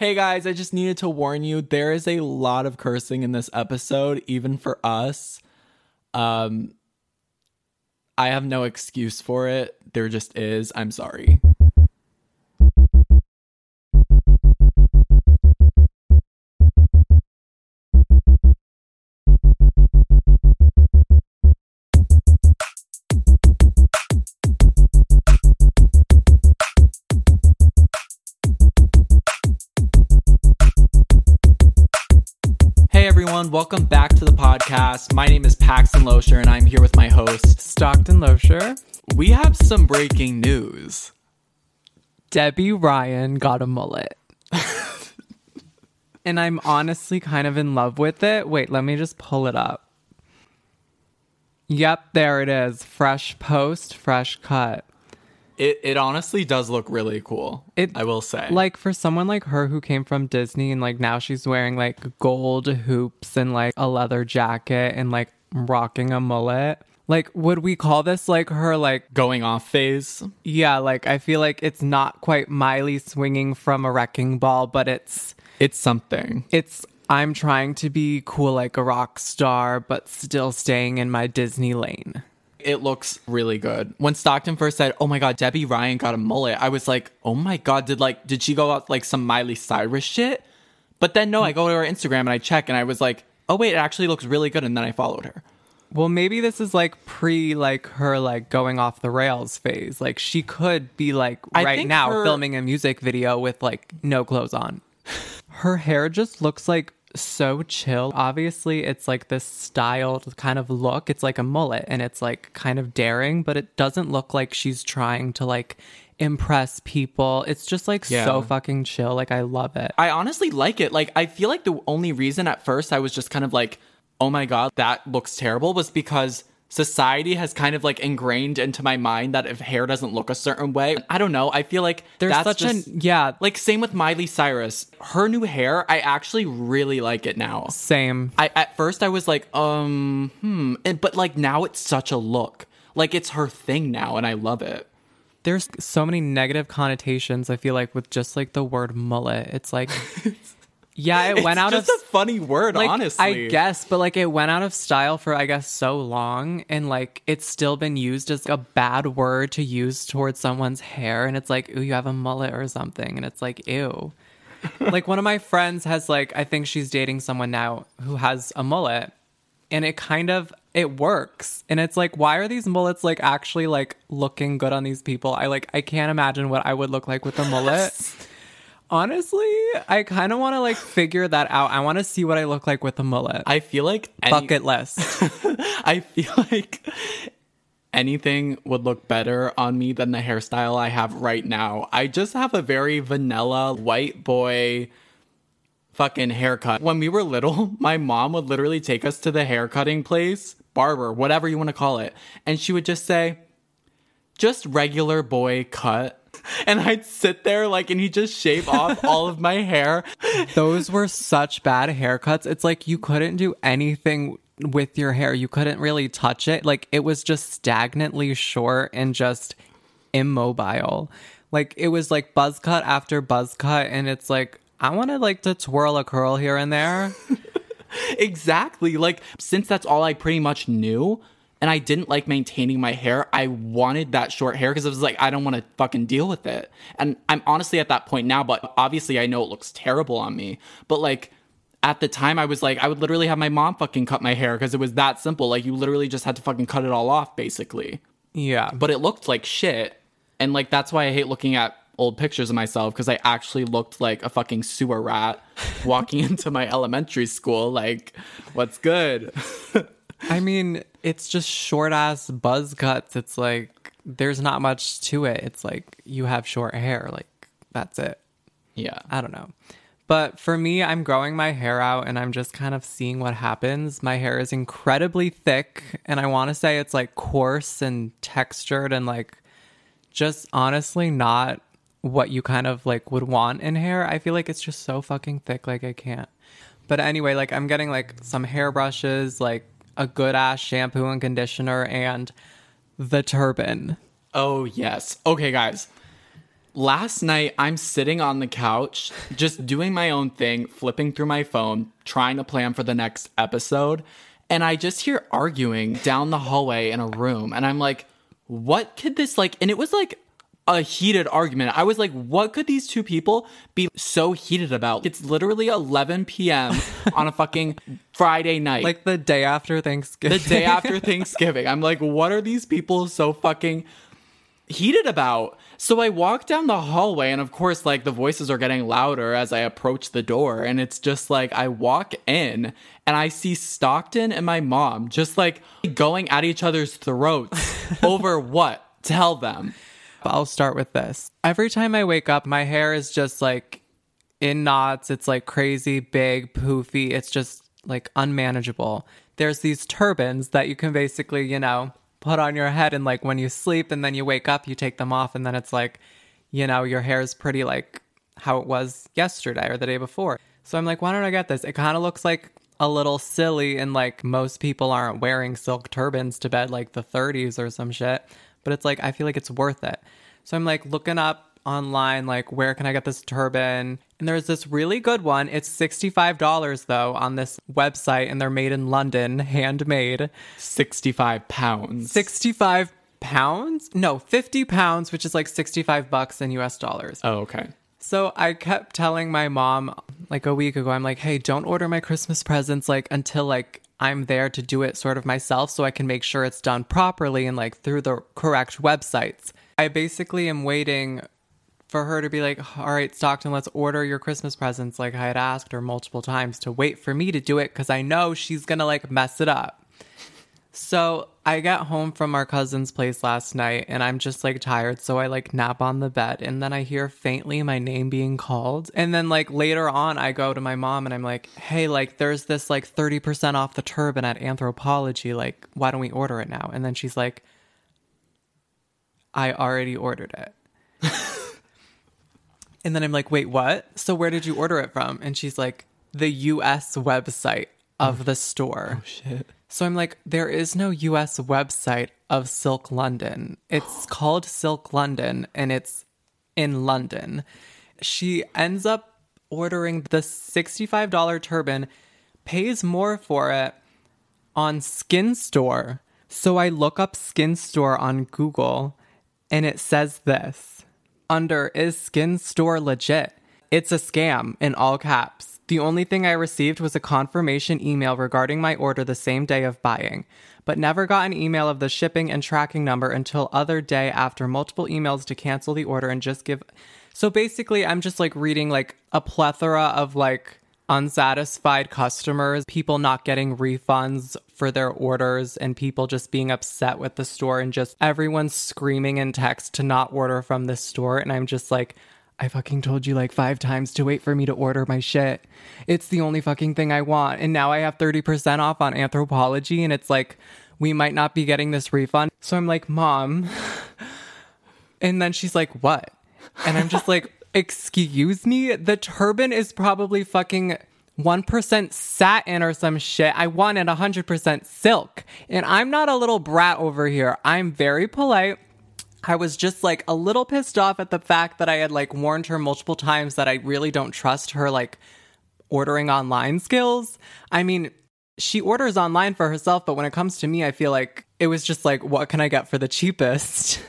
Hey guys, I just needed to warn you there is a lot of cursing in this episode, even for us. Um I have no excuse for it. There just is. I'm sorry. Everyone, welcome back to the podcast. My name is Paxton Loescher and I'm here with my host. Stockton Loescher. We have some breaking news. Debby Ryan got a mullet. and I'm honestly kind of in love with it. Wait, let me just pull it up. Yep, there it is. Fresh post, fresh cut. It it honestly does look really cool. It- I will say. Like for someone like her who came from Disney and like now she's wearing like gold hoops and like a leather jacket and like rocking a mullet. Like would we call this like her like going off phase. yeah, like I feel like it's not quite Miley swinging from a wrecking ball, but it's It's something. it's I'm trying to be cool like a rock star, but still staying in my Disney lane. It looks really good. When Stockton first said, "Oh my god, Debby Ryan got a mullet," I was like, "Oh my god, did like did she go out like some Miley Cyrus shit?" But then no, I go to her Instagram and I check and I was like, "Oh wait, it actually looks really good." And then I followed her. Well, maybe this is like pre like her like going off the rails phase. Like she could be like I right think now her- filming a music video with like no clothes on. her hair just looks like so chill. Obviously, it's like this styled kind of look. It's like a mullet and it's like kind of daring, but it doesn't look like she's trying to like impress people. It's just like Yeah. so fucking chill. Like I love it. I honestly like it. Like I feel like the only reason at first I was just kind of like, "Oh my god, that looks terrible," was because society has kind of like ingrained into my mind that if hair doesn't look a certain way, I don't know. I feel like There's that's such just, an yeah, like same with Miley Cyrus. Her new hair, I actually really like it now. same. I at first I was like, um, hmm, and, but like now it's such a look. Like it's her thing now, and I love it. there's so many negative connotations i feel like with just like the word mullet it's like yeah it went out it's of just a funny word, like honestly. i guess but like it went out of style for i guess so long and like it's still been used as a bad word to use towards someone's hair and it's like ooh you have a mullet or something and it's like ew. Like one of my friends has like i think she's dating someone now who has a mullet and it kind of it works and it's like why are these mullets like actually like looking good on these people? I like i can't imagine what i would look like with a mullet honestly i kind of want to like figure that out i want to see what i look like with a mullet I feel like any- bucket list I feel like anything would look better on me than the hairstyle I have right now. I just have a very vanilla white boy fucking haircut. When we were little, my mom would literally take us to the haircutting place, barber, whatever you want to call it, and she would just say, just regular boy cut. And I'd sit there like, and he'd just shave off all of my hair. those were such bad haircuts. It's like you couldn't do anything with your hair. You couldn't really touch it. Like it was just stagnantly short and just immobile. Like it was like buzz cut after buzz cut and it's like i want to like to twirl a curl here and there. Exactly. Like, since that's all I pretty much knew, and I didn't like maintaining my hair, I wanted that short hair because it was like, I don't want to fucking deal with it. And I'm honestly at that point now, but obviously I know it looks terrible on me. But like, at the time, I was like, I would literally have my mom fucking cut my hair because it was that simple. Like, you literally just had to fucking cut it all off, basically. yeah But it looked like shit. And like, that's why I hate looking at old pictures of myself because I actually looked like a fucking sewer rat walking into my elementary school. Like, what's good? I mean, it's just short ass buzz cuts. It's like there's not much to it. It's like you have short hair. Like that's it. yeah. I don't know. But for me, I'm growing my hair out and I'm just kind of seeing what happens. My hair is incredibly thick and I want to say it's like coarse and textured and like just honestly not what you kind of like would want in hair. I feel like it's just so fucking thick like I can't. But anyway, like I'm getting like some hairbrushes, like a good ass shampoo and conditioner and the turban. Oh, yes. Okay, guys. last night I'm sitting on the couch, just doing my own thing, flipping through my phone, trying to plan for the next episode. And I just hear arguing down the hallway in a room. And I'm like, what could this like? And it was like a heated argument. I was like, what could these two people be so heated about? It's literally 11 p.m. on a fucking Friday night. Like the day after Thanksgiving. the day after Thanksgiving. I'm like, what are these people so fucking heated about? So I walk down the hallway, and of course, like the voices are getting louder as I approach the door. And it's just like I walk in and I see Stockton and my mom just like going at each other's throats over what? Tell them. I'll start with this. Every time I wake up, my hair is just like in knots. It's like crazy, big, poofy. It's just like unmanageable. There's these turbans that you can basically, you know, put on your head and like when you sleep and then you wake up, you take them off and then it's like, you know, your hair is pretty like how it was yesterday or the day before. So I'm like, why don't I get this? It kind of looks like a little silly and like most people aren't wearing silk turbans to bed like the 30s or some shit but it's like I feel like it's worth it. So I'm like looking up online like where can I get this turban? And there's this really good one. It's $65 though on this website and they're made in London, handmade. 65 pounds. 65 pounds? No, 50 pounds, which is like 65 bucks in US dollars. Oh, okay. So I kept telling my mom like a week ago, I'm like, hey, don't order my Christmas presents like until like I'm there to do it sort of myself so I can make sure it's done properly and like through the correct websites. I basically am waiting for her to be like, all right, Stockton, let's order your Christmas presents like I had asked her multiple times to wait for me to do it because I know she's gonna like mess it up. So I got home from our cousin's place last night and I'm just like tired. So I like nap on the bed and then I hear faintly my name being called. And then like later on, I go to my mom and I'm like, hey, like there's this like 30% off the turban at Anthropologie. Like, why don't we order it now? And then she's like, I already ordered it. and then I'm like, wait, what? So where did you order it from? And she's like, the US website of oh, the store. Oh, shit. So I'm like, there is no US website of Silk London. It's called Silk London and it's in London. She ends up ordering the $65 turban, pays more for it on Skin Store. So I look up Skin Store on Google and it says this under Is Skin Store legit? It's a scam in all caps. The only thing I received was a confirmation email regarding my order the same day of buying, but never got an email of the shipping and tracking number until other day after multiple emails to cancel the order and just give So basically I'm just like reading like a plethora of like unsatisfied customers, people not getting refunds for their orders and people just being upset with the store and just everyone screaming in text to not order from this store and I'm just like I fucking told you like five times to wait for me to order my shit. It's the only fucking thing I want. And now I have 30% off on Anthropologie, and it's like, we might not be getting this refund. So I'm like, Mom. And then she's like, What? And I'm just like, Excuse me? The turban is probably fucking 1% satin or some shit. I wanted 100% silk. And I'm not a little brat over here. I'm very polite. I was just like a little pissed off at the fact that I had like warned her multiple times that I really don't trust her like ordering online skills. I mean, she orders online for herself, but when it comes to me, I feel like it was just like, what can I get for the cheapest?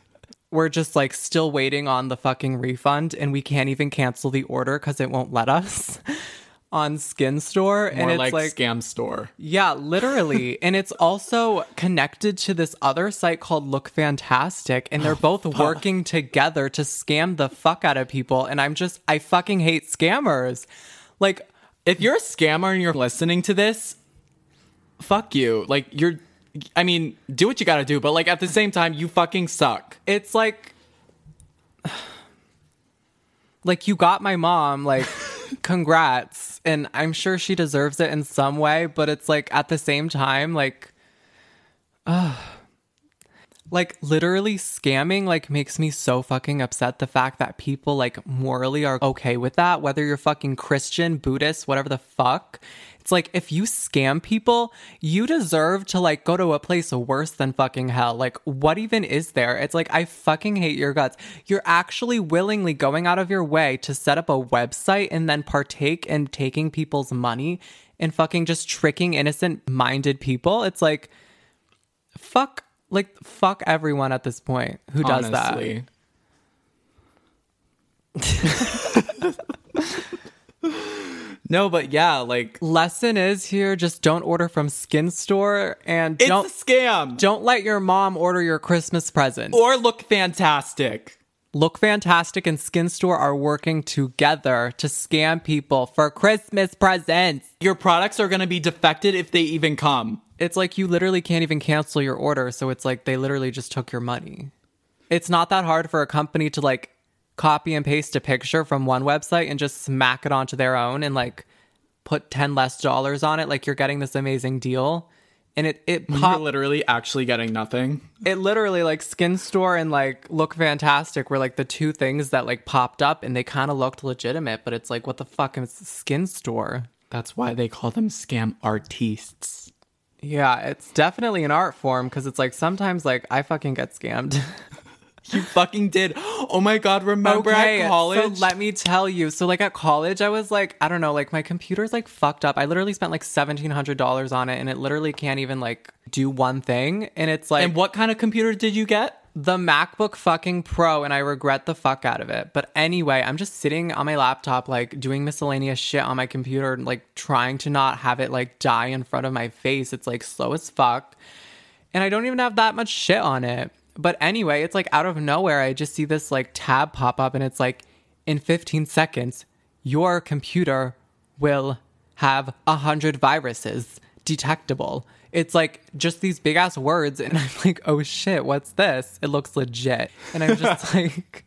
We're just like still waiting on the fucking refund and we can't even cancel the order because it won't let us. on Skin Store, More and it's like, like scam store. yeah, literally. and it's also connected to this other site called Look Fantastic. And they're oh, both working together to scam the fuck out of people. And I'm just, I fucking hate scammers. Like, If you're a scammer and you're listening to this, fuck you. Like you're I mean, do what you gotta do, but like at the same time, you fucking suck. it's like, like you got my mom, like, congrats. And I'm sure she deserves it in some way. But it's like at the same time, like, like literally scamming like makes me so fucking upset. The fact that people like morally are okay with that whether you're fucking christian buddhist whatever the fuck. It's like if you scam people you deserve to like go to a place worse than fucking hell. Like what even is there? It's like i fucking hate your guts. You're actually willingly going out of your way to set up a website and then partake in taking people's money and fucking just tricking innocent minded people. It's like fuck like fuck everyone at this point who does honestly. no, but yeah, like. Lesson is here just don't order from Skin Store and it's don't a scam. don't let your mom order your Christmas present. or look fantastic. Look Fantastic and Skin Store are working together to scam people for Christmas presents. Your products are going to be defected if they even come. It's like you literally can't even cancel your order, so it's like they literally just took your money. It's not that hard for a company to like copy and paste a picture from one website and just smack it onto their own and like put 10 less dollars on it like you're getting this amazing deal. And it it You're literally actually getting nothing. it literally like Skin Store and like Look Fantastic were like the two things that like popped up and they kind of looked legitimate, but it's like what the fuck is Skin Store? That's why they call them scam artistes. Yeah, it's definitely an art form because it's like sometimes like I fucking get scammed. You fucking did. Oh my god, remember Okay, at college? So let me tell you. So like at college, I was like, I don't know, like my computer's like fucked up. I literally spent like seventeen hundred dollars on it, and it literally can't even like do one thing. And it's like and what kind of computer did you get? The MacBook fucking Pro, and I regret the fuck out of it. But anyway, I'm just sitting on my laptop, like doing miscellaneous shit on my computer, and like trying to not have it like die in front of my face. It's like slow as fuck. And I don't even have that much shit on it. But anyway, it's like out of nowhere, I just see this like tab pop up, and it's like, in 15 seconds, your computer will have a hundred viruses detectable. It's like just these big ass words, and I'm like, oh shit, what's this? It looks legit. And I'm just like,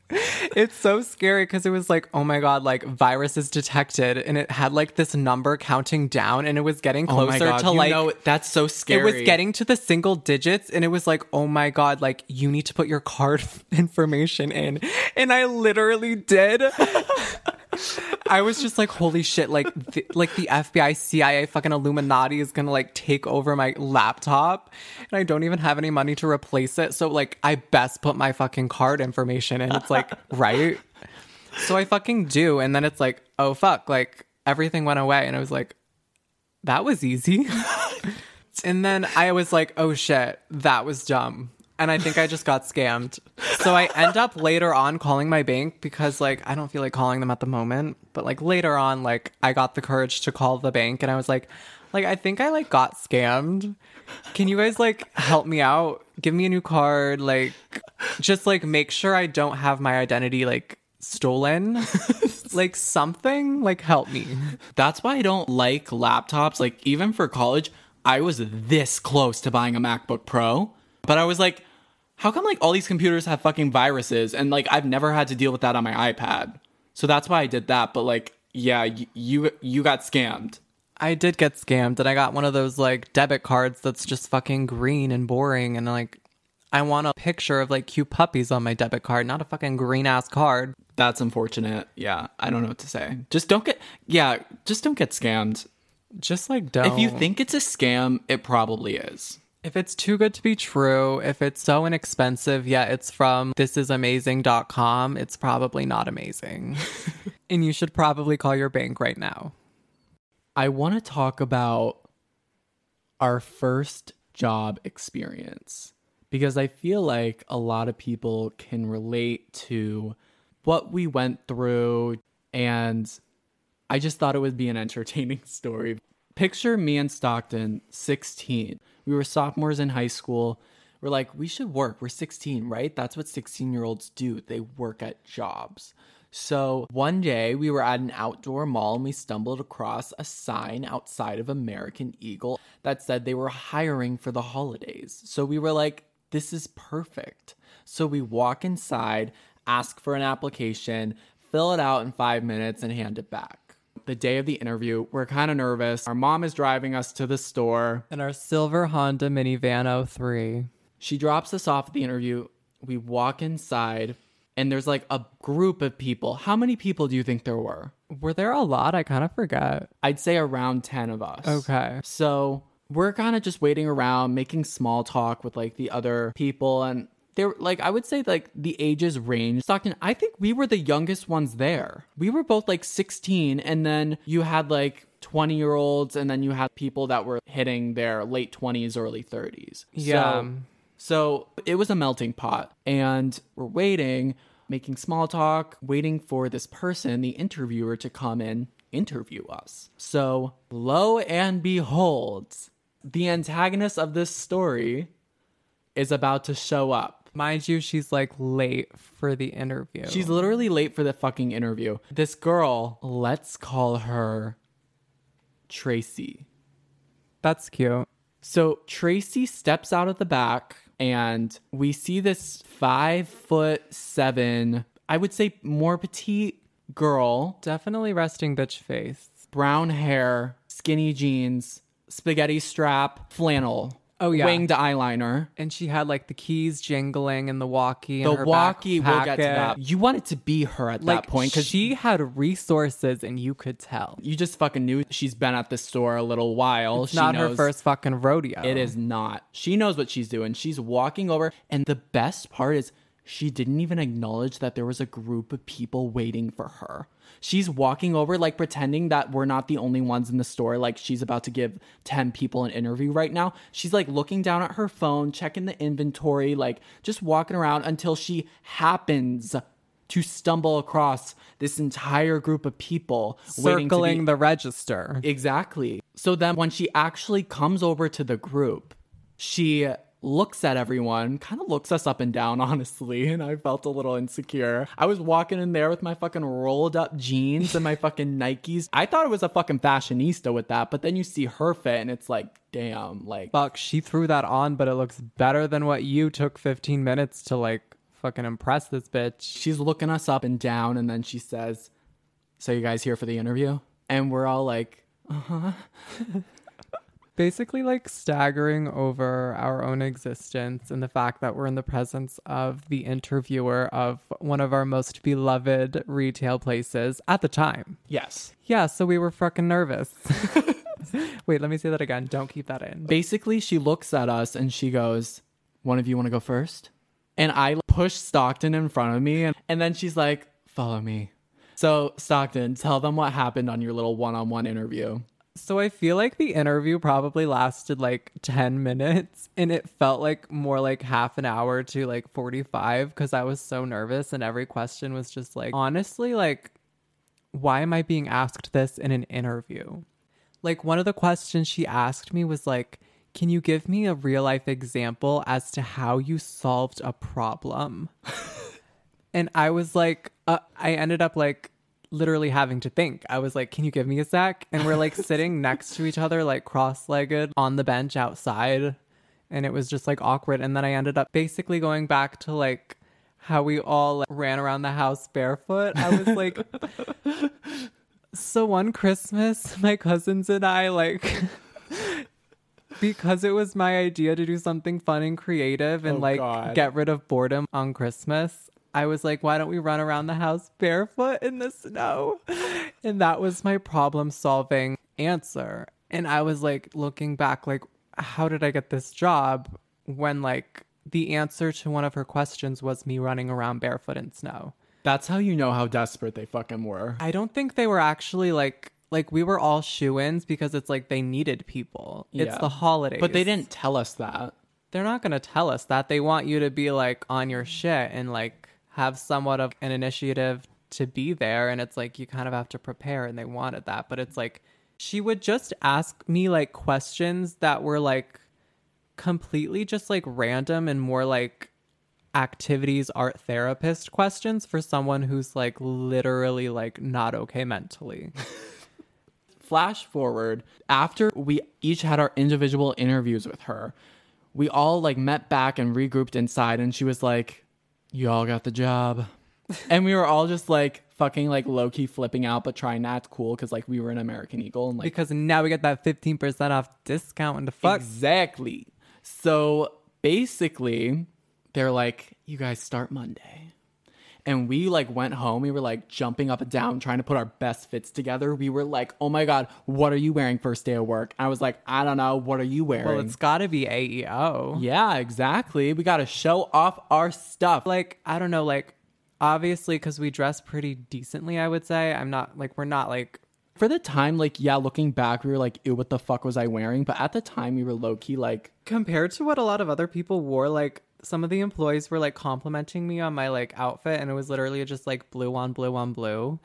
it's so scary because it was like, oh my god, like viruses detected, and it had like this number counting down, and it was getting Oh closer god, to you like know, that's so scary. it was getting to the single digits and it was like, oh my God, like you need to put your card information in. And I literally did. I was just like, holy shit, like, the, like the FBI, CIA, fucking Illuminati is gonna like take over my laptop and I don't even have any money to replace it. So, like, I best put my fucking card information in. It's like, right? So I fucking do. And then it's like, oh fuck, like everything went away. And I was like, that was easy. and then I was like, oh shit, that was dumb. And I think I just got scammed. So I end up later on calling my bank because like I don't feel like calling them at the moment. But like later on, like I got the courage to call the bank and I was like, like I think I like got scammed. Can you guys like help me out? Give me a new card, like just like make sure I don't have my identity like stolen. like something, like help me. That's why I don't like laptops. Like even for college, I was this close to buying a MacBook Pro, but I was like, how come like all these computers have fucking viruses and like I've never had to deal with that on my iPad. So that's why I did that, but like yeah, y- you you got scammed. I did get scammed and I got one of those like debit cards that's just fucking green and boring and like I want a picture of like cute puppies on my debit card, not a fucking green ass card. That's unfortunate. Yeah, I don't know what to say. Just don't get yeah, just don't get scammed. Just like don't. If you think it's a scam, it probably is. If it's too good to be true, if it's so inexpensive, yeah, it's from thisisamazing.com, it's probably not amazing. and you should probably call your bank right now. I want to talk about our first job experience because I feel like a lot of people can relate to what we went through and I just thought it would be an entertaining story. Picture me and Stockton, 16. We were sophomores in high school. We're like, we should work. We're 16, right? That's what 16 year olds do. They work at jobs. So one day we were at an outdoor mall and we stumbled across a sign outside of American Eagle that said they were hiring for the holidays. So we were like, this is perfect. So we walk inside, ask for an application, fill it out in five minutes, and hand it back. The day of the interview, we're kind of nervous. Our mom is driving us to the store. In our silver Honda minivan 03. She drops us off at the interview. We walk inside, and there's like a group of people. How many people do you think there were? Were there a lot? I kind of forget. I'd say around 10 of us. Okay. So we're kind of just waiting around, making small talk with like the other people. And they're like, I would say like the ages range. Stockton, I think we were the youngest ones there. We were both like 16. And then you had like 20 year olds, and then you had people that were hitting their late 20s, early 30s. Yeah. So, so it was a melting pot. And we're waiting, making small talk, waiting for this person, the interviewer, to come in, interview us. So lo and behold, the antagonist of this story is about to show up. Mind you, she's like late for the interview. She's literally late for the fucking interview. This girl, let's call her Tracy. That's cute. So Tracy steps out of the back, and we see this five foot seven, I would say more petite girl, Definitely resting bitch face. brown hair, skinny jeans, spaghetti strap, flannel. Oh, yeah. Winged eyeliner. And she had like the keys jingling and the walkie. The her walkie, we'll get to that. You wanted to be her at Like that point because she had resources and you could tell. you just fucking knew she's been at the store a little while. It's she not her first fucking rodeo. It is not. She knows what she's doing. She's walking over. And the best part is she didn't even acknowledge that there was a group of people waiting for her. She's walking over, like pretending that we're not the only ones in the store. Like she's about to give 10 people an interview right now. She's like looking down at her phone, checking the inventory, like just walking around until she happens to stumble across this entire group of people waiting to be- circling the register. Exactly. So then when she actually comes over to the group, she looks at everyone, kind of looks us up and down, honestly, and I felt a little insecure. I was walking in there with my fucking rolled up jeans and my fucking Nikes. I thought it was a fucking fashionista with that, but then you see her fit and it's like, damn, like Fuck, she threw that on, but it looks better than what you took 15 minutes to like fucking impress this bitch. she's looking us up and down and then she says, "So you guys here for the interview?" And we're all like, uh-huh. Basically, like staggering over our own existence and the fact that we're in the presence of the interviewer of one of our most beloved retail places at the time. "Yes." Yeah, so we were fucking nervous. Wait, let me say that again. Don't keep that in. basically she looks at us and she goes one of you want to go first and i push stockton in front of me and, and then she's like follow me so stockton tell them what happened on your little one-on-one interview So I feel like the interview probably lasted like 10 minutes and it felt like more like half an hour to like 45 because I was so nervous and every question was just like, honestly, like, why am I being asked this in an interview? Like, one of the questions she asked me was like, can you give me a real life example as to how you solved a problem? and I was like, uh, I ended up like literally having to think. I was like, can you give me a sec? And we're like sitting next to each other, like cross legged on the bench outside. And it was just like awkward. And then I ended up basically going back to like how we all like, ran around the house barefoot. I was like, so one Christmas, my cousins and I, like, because it was my idea to do something fun and creative and Oh, like God. get rid of boredom on Christmas, I was like, why don't we run around the house barefoot in the snow? And that was my problem solving answer. And I was like looking back, like, how did I get this job when like the answer to one of her questions was me running around barefoot in snow? that's how you know how desperate they fucking were I don't think they were actually like like we were all shoe-ins because it's like they needed people. It's the holidays. but they didn't tell us that They're not going to tell us that. They want you to be like on your shit and like have somewhat of an initiative to be there and it's like you kind of have to prepare and they wanted that. But it's like she would just ask me like questions that were like completely just like random and more like activities art therapist questions for someone who's like literally like not okay mentally. flash forward after we each had our individual interviews with her we all like met back and regrouped inside and she was like you all got the job. And we were all just like fucking like low-key flipping out but trying to act cool because like we were an american eagle and like because now we get that 15% off discount and the fuck. Exactly. So basically, they're like, you guys start Monday. And we like went home. We were like jumping up and down, trying to put our best fits together. We were like, oh my God, what are you wearing first day of work? I was like, I don't know. What are you wearing? Well, it's got to be AEO. yeah, exactly. We got to show off our stuff. Like, I don't know, like, obviously, because we dress pretty decently, I would say. I'm not, like, we're not, like, for the time, like, yeah, looking back, we were like, ew, what the fuck was I wearing? But at the time, we were low key like, compared to what a lot of other people wore, like, some of the employees were like complimenting me on my like outfit and it was literally just like blue on blue on blue.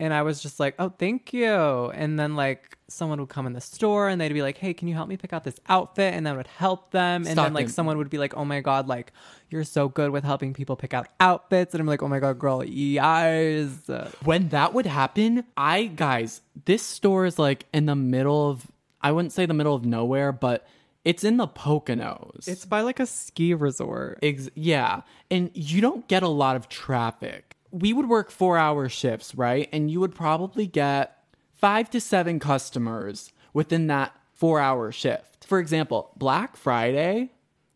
And i was just like oh thank you. And then like someone would come in the store and they'd be like hey can you help me pick out this outfit? And that would help them. And Stop then like someone would be like oh my god like you're so good with helping people pick out outfits. And i'm like oh my god girl yes. When that would happen, I guys, this store is like in the middle of I wouldn't say the middle of nowhere, but it's in the Poconos. it's by like a ski resort Ex- yeah, and you don't get a lot of traffic. We would work 4-hour shifts, right? And you would probably get 5 to 7 customers within that 4-hour shift. For example, Black Friday,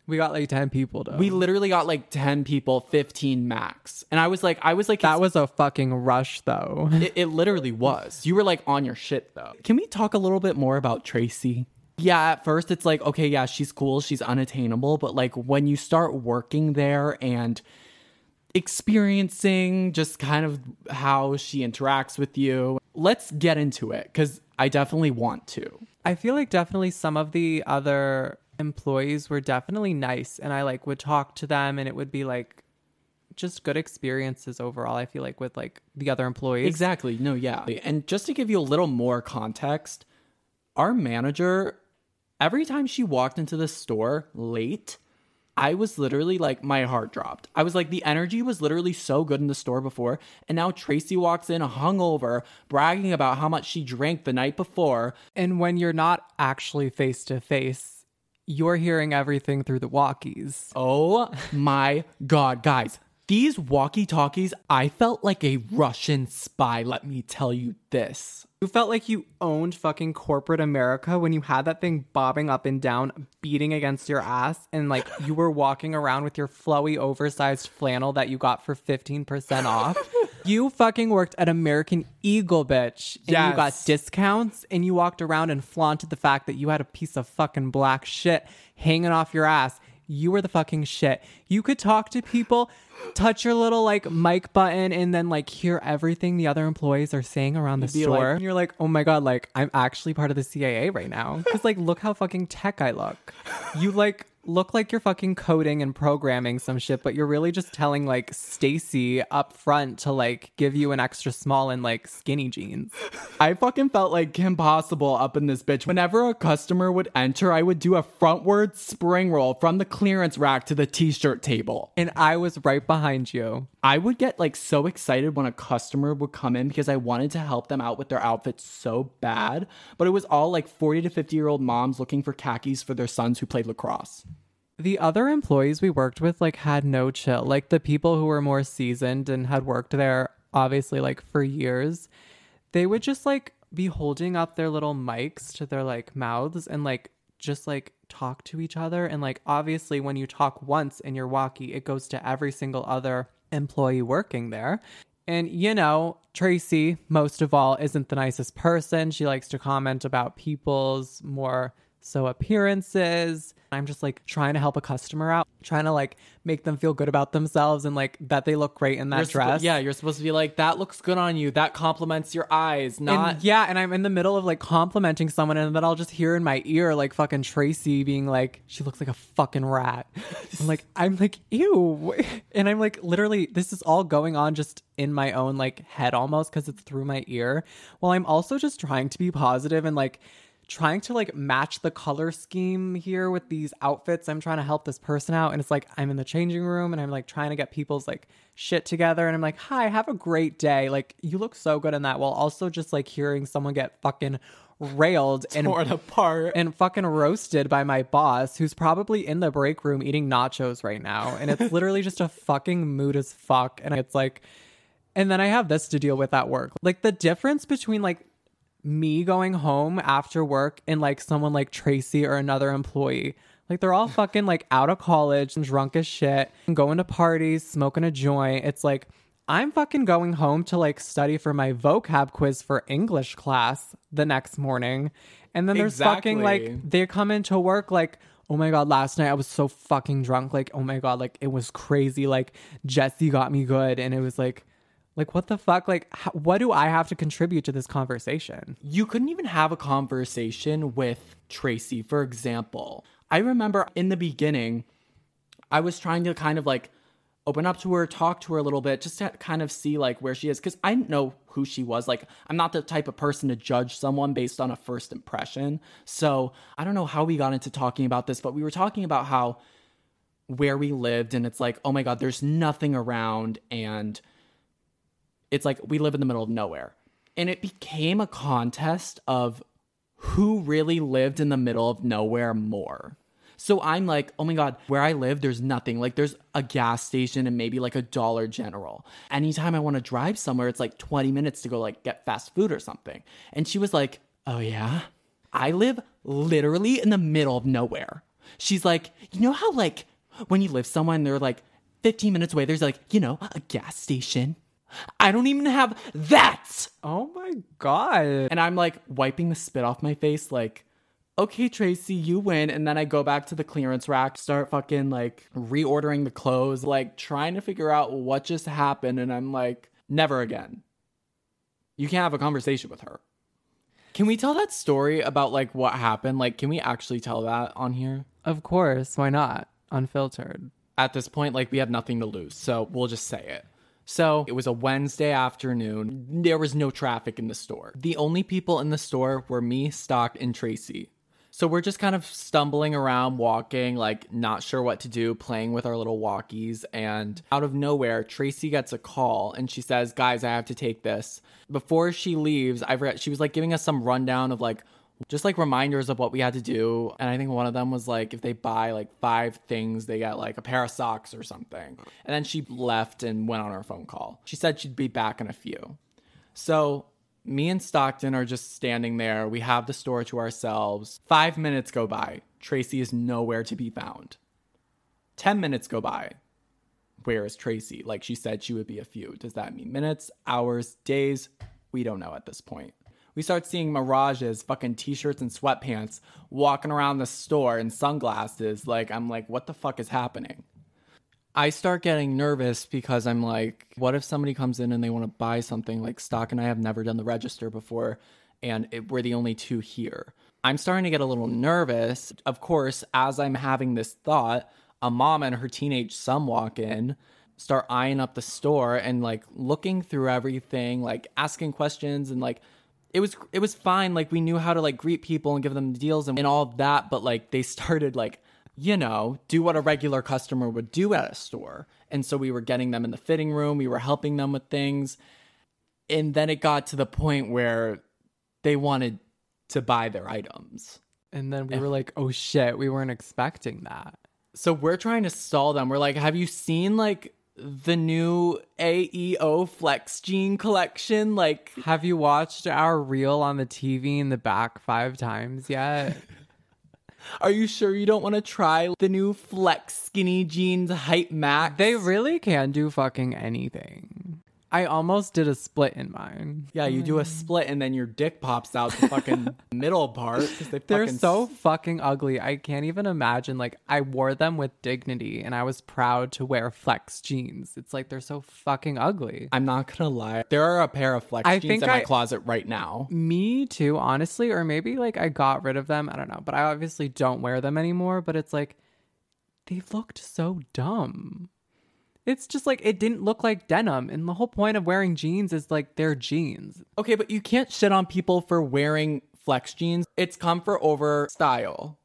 we got like 10 people though we literally got like 10 people, 15 max. And I was like I was like that was a fucking rush though It, it literally was. You were like on your shit though. Can we talk a little bit more about Tracy? Yeah, at first it's like, okay, yeah, she's cool, she's unattainable, but like when you start working there and experiencing just kind of how she interacts with you, let's get into it because I definitely want to. I feel like definitely some of the other employees were definitely nice and I like would talk to them and it would be like just good experiences overall. I feel like with like the other employees. Exactly. No, yeah. And just to give you a little more context, our manager, every time she walked into the store late, I was literally like, my heart dropped. I was like, the energy was literally so good in the store before. And now Tracy walks in hungover, bragging about how much she drank the night before. And when you're not actually face to face, you're hearing everything through the walkies. Oh my God, guys. These walkie talkies, I felt like a Russian spy, let me tell you this. You felt like you owned fucking corporate America when you had that thing bobbing up and down, beating against your ass, and like you were walking around with your flowy, oversized flannel that you got for 15% off. You fucking worked at American Eagle, bitch. And you got discounts, and you walked around and flaunted the fact that you had a piece of fucking black shit hanging off your ass. You were the fucking shit. You could talk to people, touch your little like mic button, and then like hear everything the other employees are saying around the be store. like- and you're like, oh my god, like I'm actually part of the CIA right now. Because like, look how fucking tech I look. You like look like you're fucking coding and programming some shit, but you're really just telling like Stacy up front to like give you an extra small and like skinny jeans. I fucking felt like Kim Possible up in this bitch. Whenever a customer would enter, I would do a frontward spring roll from the clearance rack to the t shirt table. And I was right behind you. I would get like so excited when a customer would come in because I wanted to help them out with their outfits so bad. But it was all like 40 to 50 year old moms looking for khakis for their sons who played lacrosse. The other employees we worked with like had no chill. Like the people who were more seasoned and had worked there obviously like for years, they would just like be holding up their little mics to their like mouths and like just like talk to each other and like obviously when you talk once in your walkie it goes to every single other employee working there. And you know, Tracy, most of all, isn't the nicest person. She likes to comment about people's more so appearances. I'm just like trying to help a customer out, trying to like make them feel good about themselves and like that they look great in that You're dress. yeah, you're supposed to be like, that looks good on you. That compliments your eyes. Not. And yeah, and I'm in the middle of like complimenting someone, and then I'll just hear in my ear like fucking Tracy being like, "She looks like a fucking rat." I'm like, I'm like, ew, and I'm like, literally, this is all going on just in my own like head almost because it's through my ear. While I'm also just trying to be positive and like trying to like match the color scheme here with these outfits. I'm trying to help this person out. And it's like I'm in the changing room and I'm like trying to get people's like shit together. And I'm like, hi, have a great day. Like, you look so good in that. While also just like hearing someone get fucking railed and torn apart. and fucking roasted by my boss, who's probably in the break room eating nachos right now. And it's literally just a fucking mood as fuck. And it's like, and then I have this to deal with at work. Like the difference between like me going home after work and like someone like Tracy or another employee. Like they're all fucking like out of college and drunk as shit, and going to parties, smoking a joint. It's like I'm fucking going home to like study for my vocab quiz for English class the next morning. And then there's fucking like they come into work like, oh my god, last night I was so fucking drunk. Like, oh my god, like it was crazy. Like Jesse got me good, and it was like, like what the fuck? Like, h- what do I have to contribute to this conversation? you couldn't even have a conversation with Tracy, for example. I remember in the beginning, I was trying to kind of like open up to her, talk to her a little bit, just to kind of see like where she is. Cause I didn't know who she was. Like, I'm not the type of person to judge someone based on a first impression. So I don't know how we got into talking about this, but we were talking about how where we lived, and it's like, oh my God, there's nothing around. And it's like we live in the middle of nowhere. And it became a contest of who really lived in the middle of nowhere more. So I'm like, oh my God, where I live, there's nothing. Like there's a gas station and maybe like a Dollar General. Anytime I want to drive somewhere, it's like 20 minutes to go like get fast food or something. And she was like, oh yeah, I live literally in the middle of nowhere. She's like, you know how like when you live somewhere and they're like 15 minutes away, there's like, you know, a gas station. I don't even have that. Oh my god. And I'm like wiping the spit off my face, like, okay, Tracy, you win. And then I go back to the clearance rack, start fucking like reordering the clothes, like trying to figure out what just happened. And I'm like, never again. You can't have a conversation with her. Can we tell that story about like what happened? Like, can we actually tell that on here? Of course, why not? Unfiltered. at this point, like we have nothing to lose. So we'll just say it. So it was a Wednesday afternoon. There was no traffic in the store. The only people in the store were me, Stock, and Tracy. So we're just kind of stumbling around, walking, like not sure what to do, playing with our little walkies. And out of nowhere, Tracy gets a call and she says, Guys, I have to take this. Before she leaves, I forgot, she was like giving us some rundown of like just like reminders of what we had to do. And I think one of them was like if they buy like five things, they get like a pair of socks or something. And then she left and went on her phone call. She said she'd be back in a few. So me and Stockton are just standing there. We have the store to ourselves. Five minutes go by. Tracy is nowhere to be found. 10 minutes go by. Where is Tracy? Like she said, she would be a few. Does that mean minutes, hours, days? We don't know at this point. We start seeing mirages, fucking t shirts and sweatpants walking around the store and sunglasses. Like, I'm like, what the fuck is happening? I start getting nervous because I'm like, what if somebody comes in and they want to buy something? Like, Stock and I have never done the register before, and it, we're the only two here. I'm starting to get a little nervous. Of course, as I'm having this thought, a mom and her teenage son walk in, start eyeing up the store and like looking through everything, like asking questions and like it was it was fine. Like we knew how to like greet people and give them deals and, and all of that, but like they started like you know, do what a regular customer would do at a store. And so we were getting them in the fitting room, we were helping them with things. And then it got to the point where they wanted to buy their items. And then we were like, oh shit, we weren't expecting that. So we're trying to stall them. We're like, have you seen like the new AEO Flex Jean collection? Like, Have you watched our reel on the TV in the back five times yet? are you sure you don't want to try the new Flex Skinny Jeans Hype Max? they really can do fucking anything. I almost did a split in mine. Yeah, you do a mm. split and then your dick pops out the fucking middle part they They're fucking so fucking ugly. I can't even imagine. Like, I wore them with dignity and I was proud to wear flex jeans. It's like they're so fucking ugly. I'm not gonna lie. There are a pair of flex I jeans think in my I- closet right now. Me too, honestly. Or maybe like I got rid of them. I don't know. But I obviously don't wear them anymore. But it's like, they looked so dumb. It's just like it didn't look like denim. And the whole point of wearing jeans is like they're jeans. Okay, but you can't shit on people for wearing flex jeans. It's comfort over style.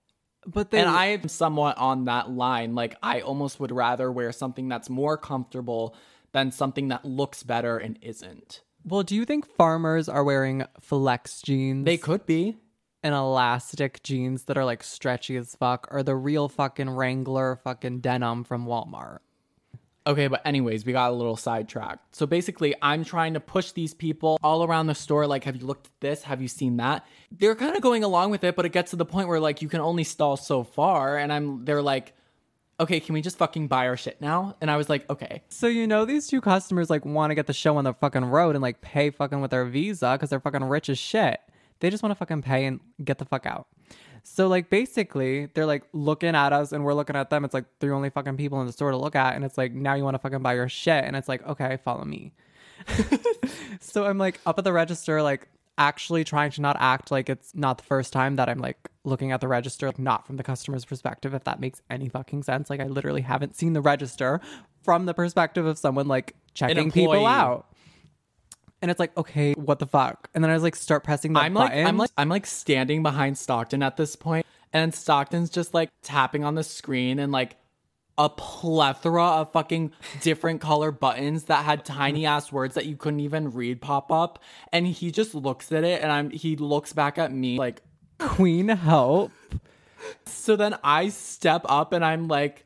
But they and I am somewhat on that line. Like, I almost would rather wear something that's more comfortable than something that looks better and isn't. Well, do you think farmers are wearing flex jeans? They could be. and elastic jeans that are like stretchy as fuck, or the real fucking Wrangler fucking denim from Walmart. Okay, but anyways, we got a little sidetracked. So basically, I'm trying to push these people all around the store. Like, have you looked at this? Have you seen that? They're kind of going along with it, but it gets to the point where like you can only stall so far. And I'm, they're like, okay, can we just fucking buy our shit now? And I was like, okay. So you know these two customers like want to get the show on the fucking road and like pay fucking with their visa because they're fucking rich as shit. They just want to fucking pay and get the fuck out. So like basically they're like looking at us and we're looking at them. It's like the only fucking people in the store to look at, and it's like now you want to fucking buy your shit, and it's like okay, follow me. so I'm like up at the register, like actually trying to not act like it's not the first time that I'm like looking at the register, like, not from the customer's perspective, if that makes any fucking sense. Like I literally haven't seen the register from the perspective of someone like checking people out. And it's like, okay, what the fuck? And then I was like, start pressing the I'm like, I'm like, I'm like standing behind Stockton at this point, and Stockton's just like tapping on the screen and like a plethora of fucking different color buttons that had tiny ass words that you couldn't even read pop up. And he just looks at it, and I'm he looks back at me like. Queen help. So then I step up and I'm like,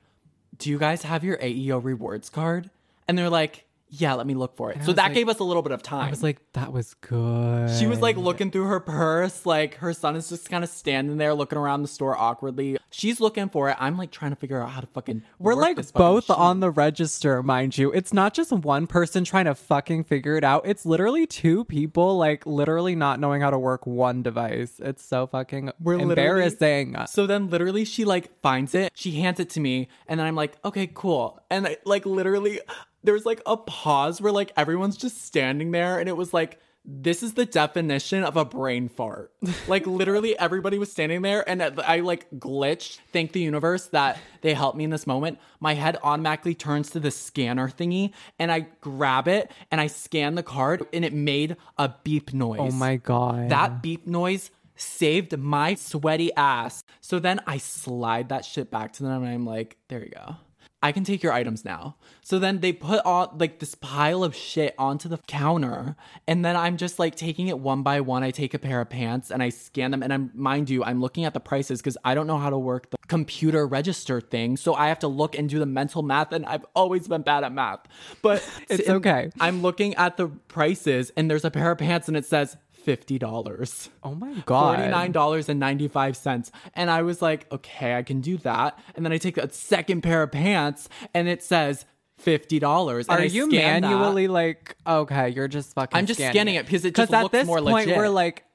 "Do you guys have your AEO rewards card?" And they're like, "Yeah, let me look for it." so that like- gave us a little bit of time. I was like, that was good. She was like looking through her purse, like her son is just kind of standing there looking around the store awkwardly. She's looking for it. I'm like trying to figure out how to fucking. We're work like both on the register, mind you. It's not just one person trying to fucking figure it out. It's literally two people, like literally not knowing how to work one device. It's so fucking We're embarrassing. So then, literally, she like finds it. She hands it to me, and then I'm like, "Okay, cool." And I, like literally, there's like a pause where like everyone's just standing there, and it was like. This is the definition of a brain fart. Like literally everybody was standing there and I like glitched. Thank the universe that they helped me in this moment. My head automatically turns to the scanner thingy and I grab it and I scan the card and it made a beep noise. oh my god. That beep noise saved my sweaty ass. So then I slide that shit back to them and I'm like, there you go. I can take your items now. So then they put all like this pile of shit onto the counter. And then I'm just like taking it one by one. I take a pair of pants and I scan them. And I'm, mind you, I'm looking at the prices because I don't know how to work the computer register thing. So I have to look and do the mental math. And I've always been bad at math. But It's okay. I'm looking at the prices and there's a pair of pants and it says $50. oh my god. $49.95. And I was like, okay, I can do that. And then I take a second pair of pants and it says $50. Are you scan that. manually like okay? You're just fucking. I'm just scanning it because it just at looks this more point legit. we're like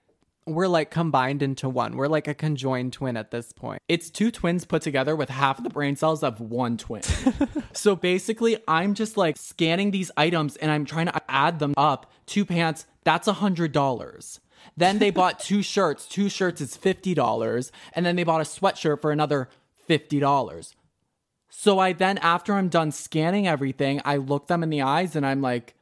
we're like combined into one. We're like a conjoined twin at this point. It's two twins put together with half the brain cells of one twin. so basically, I'm just like scanning these items and I'm trying to add them up. Two pants, that's a hundred dollars. Then they bought two shirts. Two shirts is fifty dollars, and then they bought a sweatshirt for another fifty dollars. So I then, after I'm done scanning everything, I look them in the eyes and I'm like,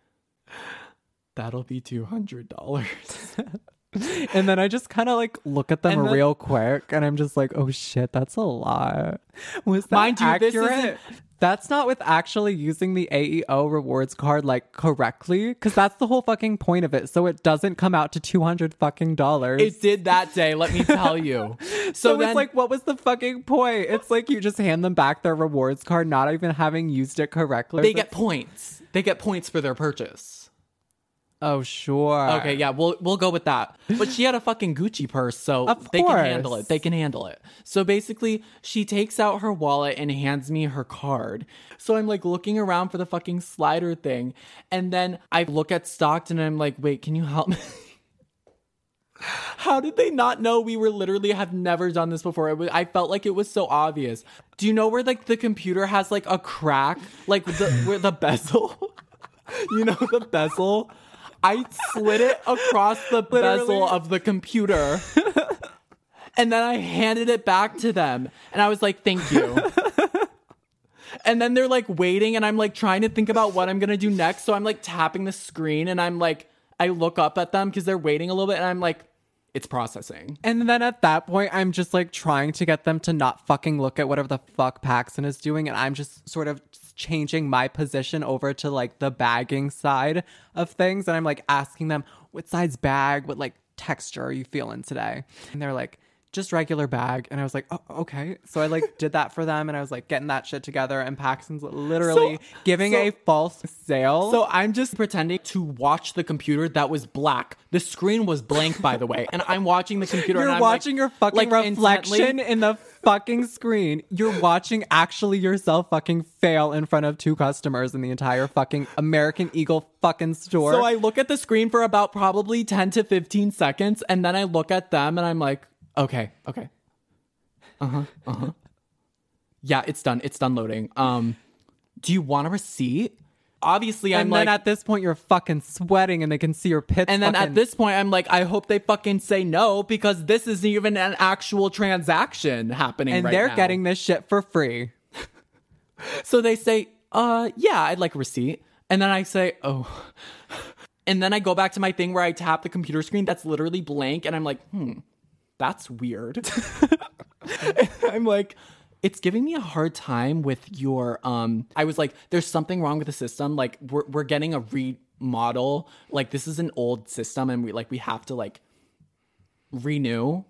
"That'll be two hundred dollars." And then I just kind of like look at them then- real quick, and I'm just like, "Oh shit, that's a lot." Was that Mind you, this accurate? That's not with actually using the AEO rewards card like correctly, because that's the whole fucking point of it. So it doesn't come out to two hundred fucking dollars. It did that day, let me tell you. So, so then, it's like, what was the fucking point? It's like you just hand them back their rewards card, not even having used it correctly. they get points. They get points for their purchase. Oh sure. Okay, yeah, we'll we'll go with that. But she had a fucking Gucci purse, so Of they can handle it. They can handle it. So basically, she takes out her wallet and hands me her card. So I'm like looking around for the fucking slider thing, and then I look at Stockton and I'm like, "Wait, can you help me?" How did they not know we were literally have never done this before? It was, I felt like it was so obvious. Do you know where like the computer has like a crack, like the where the bezel? you know the bezel. I slid it across the bezel of the computer. and then I handed it back to them. And I was like, thank you. and then they're like waiting, and I'm like trying to think about what I'm gonna do next. So I'm like tapping the screen, and I'm like, I look up at them because they're waiting a little bit, and I'm like, it's processing. And then at that point, I'm just like trying to get them to not fucking look at whatever the fuck Paxton is doing. And I'm just sort of changing my position over to like the bagging side of things. And I'm like asking them, what size bag, what like texture are you feeling today? And they're like, just regular bag. And I was like, oh, okay. So I like did that for them and I was like getting that shit together. And Paxton's literally So- giving so- a false sale. So I'm just pretending to watch the computer that was black. The screen was blank, by the way, and I'm watching the computer. you're watching like, your fucking like, reflection in the fucking screen. You're watching actually yourself fucking fail in front of two customers in the entire fucking American Eagle fucking store. So I look at the screen for about probably 10 to 15 seconds, and then I look at them and I'm like, okay, okay. Uh huh, uh huh. Yeah, it's done. It's done loading. Um, do you want a receipt? Obviously, I'm and like, then at this point you're fucking sweating and they can see your pits. and then fucking- at this point, I'm like, I hope they fucking say no because this isn't even an actual transaction happening. and right they're now. getting this shit for free. So they say, uh, yeah, I'd like a receipt. And then I say, oh. And then I go back to my thing where I tap the computer screen that's literally blank. And I'm like, hmm, that's weird. I'm like, it's giving me a hard time with your, um, I was like, there's something wrong with the system. Like we're, we're getting a remodel. Like this is an old system and we like, we have to like renew.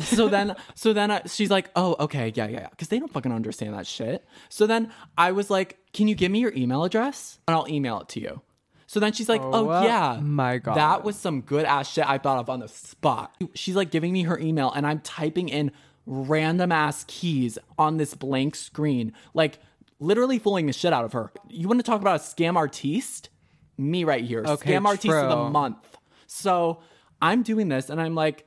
So then, so then uh, she's like, "Oh, okay, yeah, yeah, yeah," because they don't fucking understand that shit. So then I was like, "Can you give me your email address and I'll email it to you?" So then she's like, "Oh, Oh, yeah, my God. that was some good ass shit I thought of on the spot." She's like giving me her email, and I'm typing in random ass keys on this blank screen, like literally fooling the shit out of her. You want to talk about a scam artiste? Me right here, Okay, scam artiste of the month. So I'm doing this, and I'm like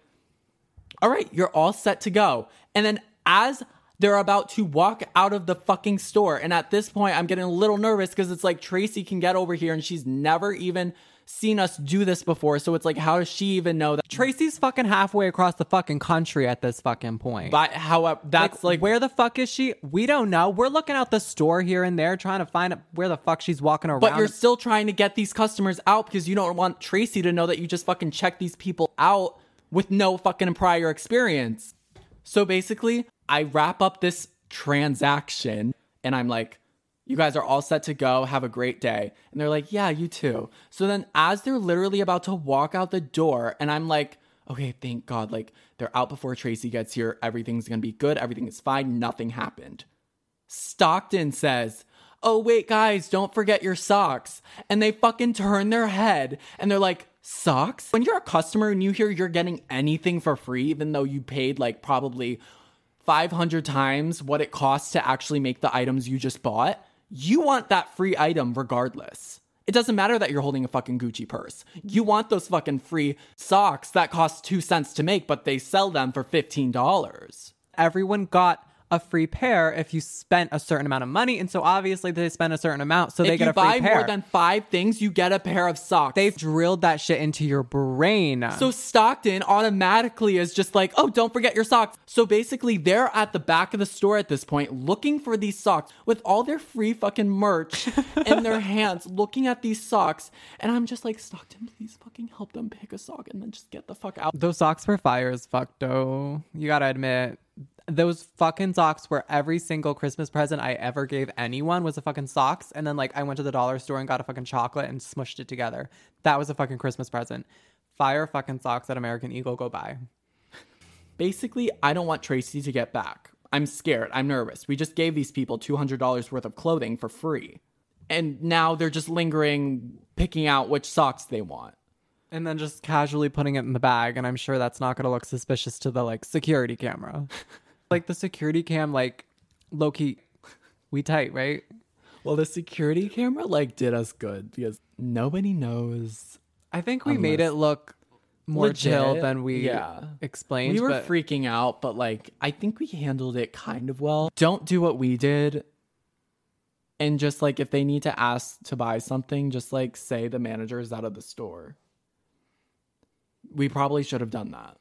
all right, you're all set to go. And then as they're about to walk out of the fucking store, and at this point, I'm getting a little nervous because it's like Tracy can get over here and she's never even seen us do this before. So it's like, how does she even know that? Tracy's fucking halfway across the fucking country at this fucking point. But however, uh, that's like, where the fuck is she? We don't know. We're looking out the store here and there trying to find out where the fuck she's walking around. but you're still trying to get these customers out because you don't want Tracy to know that you just fucking check these people out with no fucking prior experience. So basically, I wrap up this transaction and I'm like, you guys are all set to go. Have a great day. And they're like, yeah, you too. So then, as they're literally about to walk out the door, and I'm like, okay, thank God, like they're out before Tracy gets here. Everything's gonna be good. Everything is fine. Nothing happened. Stockton says, Oh, wait, guys, don't forget your socks. And they fucking turn their head and they're like, Socks? When you're a customer and you hear you're getting anything for free, even though you paid like probably 500 times what it costs to actually make the items you just bought, you want that free item regardless. It doesn't matter that you're holding a fucking Gucci purse. You want those fucking free socks that cost two cents to make, but they sell them for $15. everyone got a free pair if you spent a certain amount of money, and so obviously they spent a certain amount, so they if get you a free pair. If you buy more than five things, you get a pair of socks. They've drilled that shit into your brain. So Stockton automatically is just like, oh, don't forget your socks. So basically, they're at the back of the store at this point looking for these socks with all their free fucking merch in their hands, looking at these socks. And I'm just like, Stockton, please fucking help them pick a sock and then just get the fuck out. Those socks were fire as fuck, though. You gotta admit, those fucking socks were every single Christmas present I ever gave anyone was a fucking socks. And then, like, I went to the dollar store and got a fucking chocolate and smushed it together. That was a fucking Christmas present. Fire fucking socks at American Eagle go by. Basically, I don't want Tracy to get back. I'm scared. I'm nervous. We just gave these people $200 worth of clothing for free. And now they're just lingering, picking out which socks they want. And then just casually putting it in the bag. And I'm sure that's not gonna look suspicious to the, like, security camera. like, the security cam, like, low key, we tight, right? Well, the security camera like did us good because nobody knows. I think we made it look more Legit, chill than we yeah. explained. We were but freaking out, but like I think we handled it kind of well. Don't do what we did. And just like if they need to ask to buy something, just like say the manager is out of the store. We probably should have done that.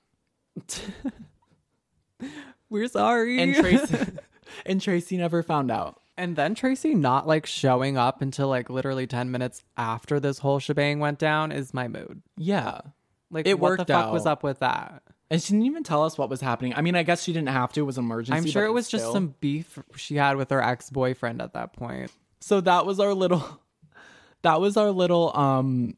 we're sorry. And Tracy and Tracy never found out. and then Tracy not like showing up until like literally 10 minutes after this whole shebang went down is my mood. Yeah. Like It what the worked fuck was up with that? And she didn't even tell us what was happening. I mean, I guess she didn't have to. It was an emergency. I'm sure it was just some beef she had with her ex-boyfriend at that point. so that was our little that was our little um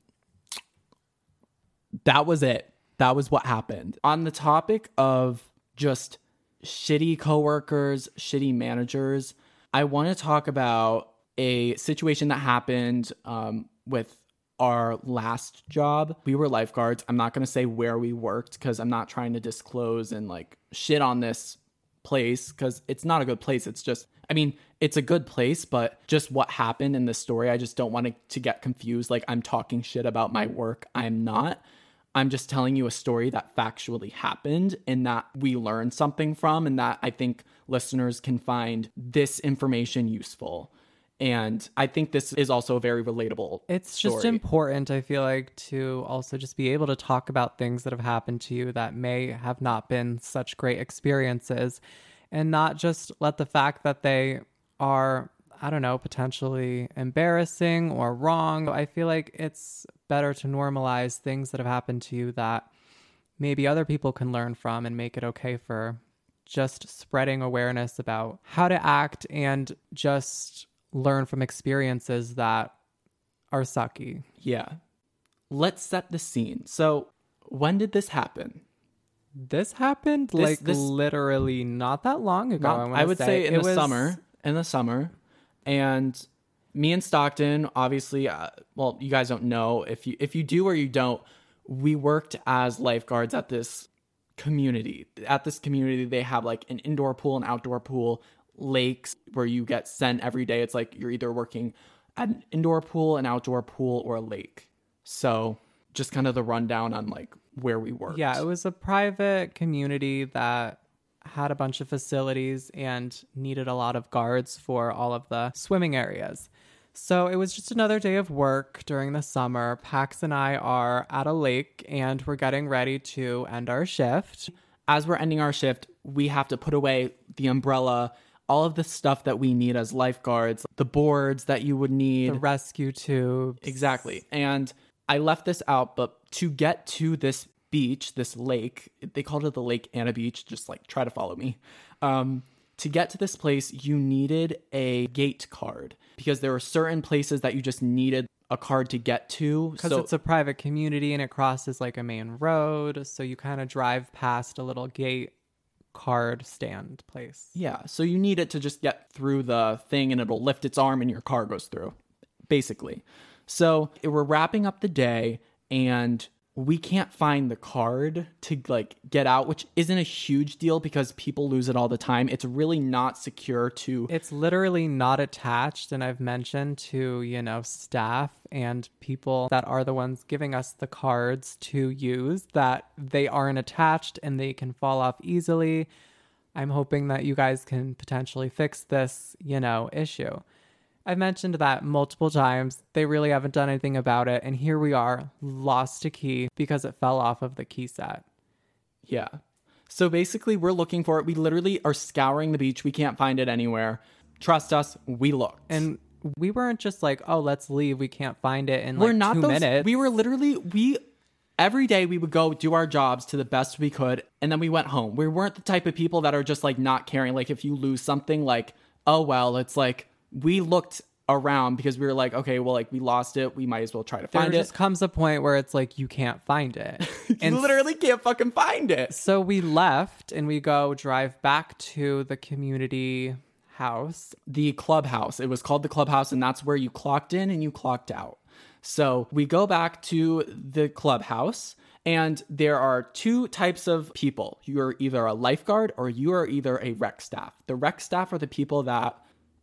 that was it that was what happened on the topic of just shitty coworkers, shitty managers. I want to talk about a situation that happened um, with our last job. We were lifeguards. I'm not going to say where we worked because I'm not trying to disclose and like shit on this place because it's not a good place. It's just, I mean, it's a good place, but just what happened in this story, I just don't want it to get confused. Like I'm talking shit about my work. I'm not. I'm just telling you a story that factually happened and that we learned something from, and that I think listeners can find this information useful. And I think this is also a very relatable. It's just important, I feel like, to also just be able to talk about things that have happened to you that may have not been such great experiences and not just let the fact that they are I don't know, potentially embarrassing or wrong. I feel like it's better to normalize things that have happened to you that maybe other people can learn from and make it okay for just spreading awareness about how to act and just learn from experiences that are sucky. Yeah. Let's set the scene. So, when did this happen? This happened This- like this- literally not that long ago. Not- I, I, would say, in It the was- summer. In the summer, and me and Stockton, obviously, uh, well, you guys don't know if you if you do or you don't. We worked as lifeguards at this community. At this community, they have like an indoor pool, an outdoor pool, lakes where you get sent every day. It's like you're either working at an indoor pool, an outdoor pool, or a lake. So, just kind of the rundown on like where we worked. Yeah, it was a private community that had a bunch of facilities and needed a lot of guards for all of the swimming areas. So it was just another day of work during the summer. Pax and I are at a lake and we're getting ready to end our shift. as we're ending our shift, we have to put away the umbrella, all of the stuff that we need as lifeguards, the boards that you would need. The rescue tubes. exactly. And I left this out, but to get to this beach, this lake, they called it the Lake Anna Beach, just like try to follow me. Um, to get to this place, you needed a gate card because there were certain places that you just needed a card to get to. Because So it's a private community and it crosses like a main road. So you kind of drive past a little gate card stand place. Yeah, so you need it to just get through the thing and it'll lift its arm and your car goes through, basically. So we're wrapping up the day and we can't find the card to like get out, which isn't a huge deal because people lose it all the time. It's really not secure to It's literally not attached. And I've mentioned to, you know, staff and people that are the ones giving us the cards to use that they aren't attached and they can fall off easily. I'm hoping that you guys can potentially fix this, you know, issue. I've mentioned that multiple times. They really haven't done anything about it. And here we are, lost a key because it fell off of the key set. Yeah. So basically, we're looking for it. We literally are scouring the beach. We can't find it anywhere. Trust us, we looked. And we weren't just like, oh, let's leave. We can't find it in we're not two those minutes. we were literally we every day we would go do our jobs to the best we could and then we went home we weren't the type of people that are just like not caring like if you lose something like oh well it's like we looked around because we were like okay well like we lost it we might as well try to find it. there find just comes a point where it's like you can't find it. you and literally can't fucking find it so we left and we go drive back to the community house. the clubhouse. It was called the clubhouse, and that's where you clocked in and you clocked out. So we go back to the clubhouse, and there are two types of people. You're either a lifeguard or you are either a rec staff. The rec staff are the people that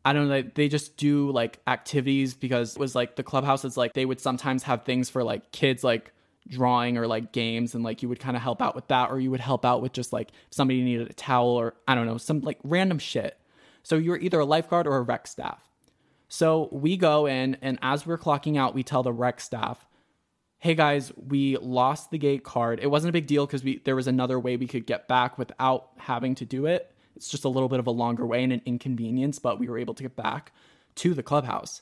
I don't know, they just do like activities because it was like the clubhouse is like they would sometimes have things for like kids like drawing or like games and like you would kind of help out with that or you would help out with just like somebody needed a towel or I don't know, some like random shit. So you're either a lifeguard or a rec staff. So we go in, and as we're clocking out, we tell the rec staff, "Hey guys, we lost the gate card. It wasn't a big deal because we there was another way we could get back without having to do it. It's just a little bit of a longer way and an inconvenience, but we were able to get back to the clubhouse.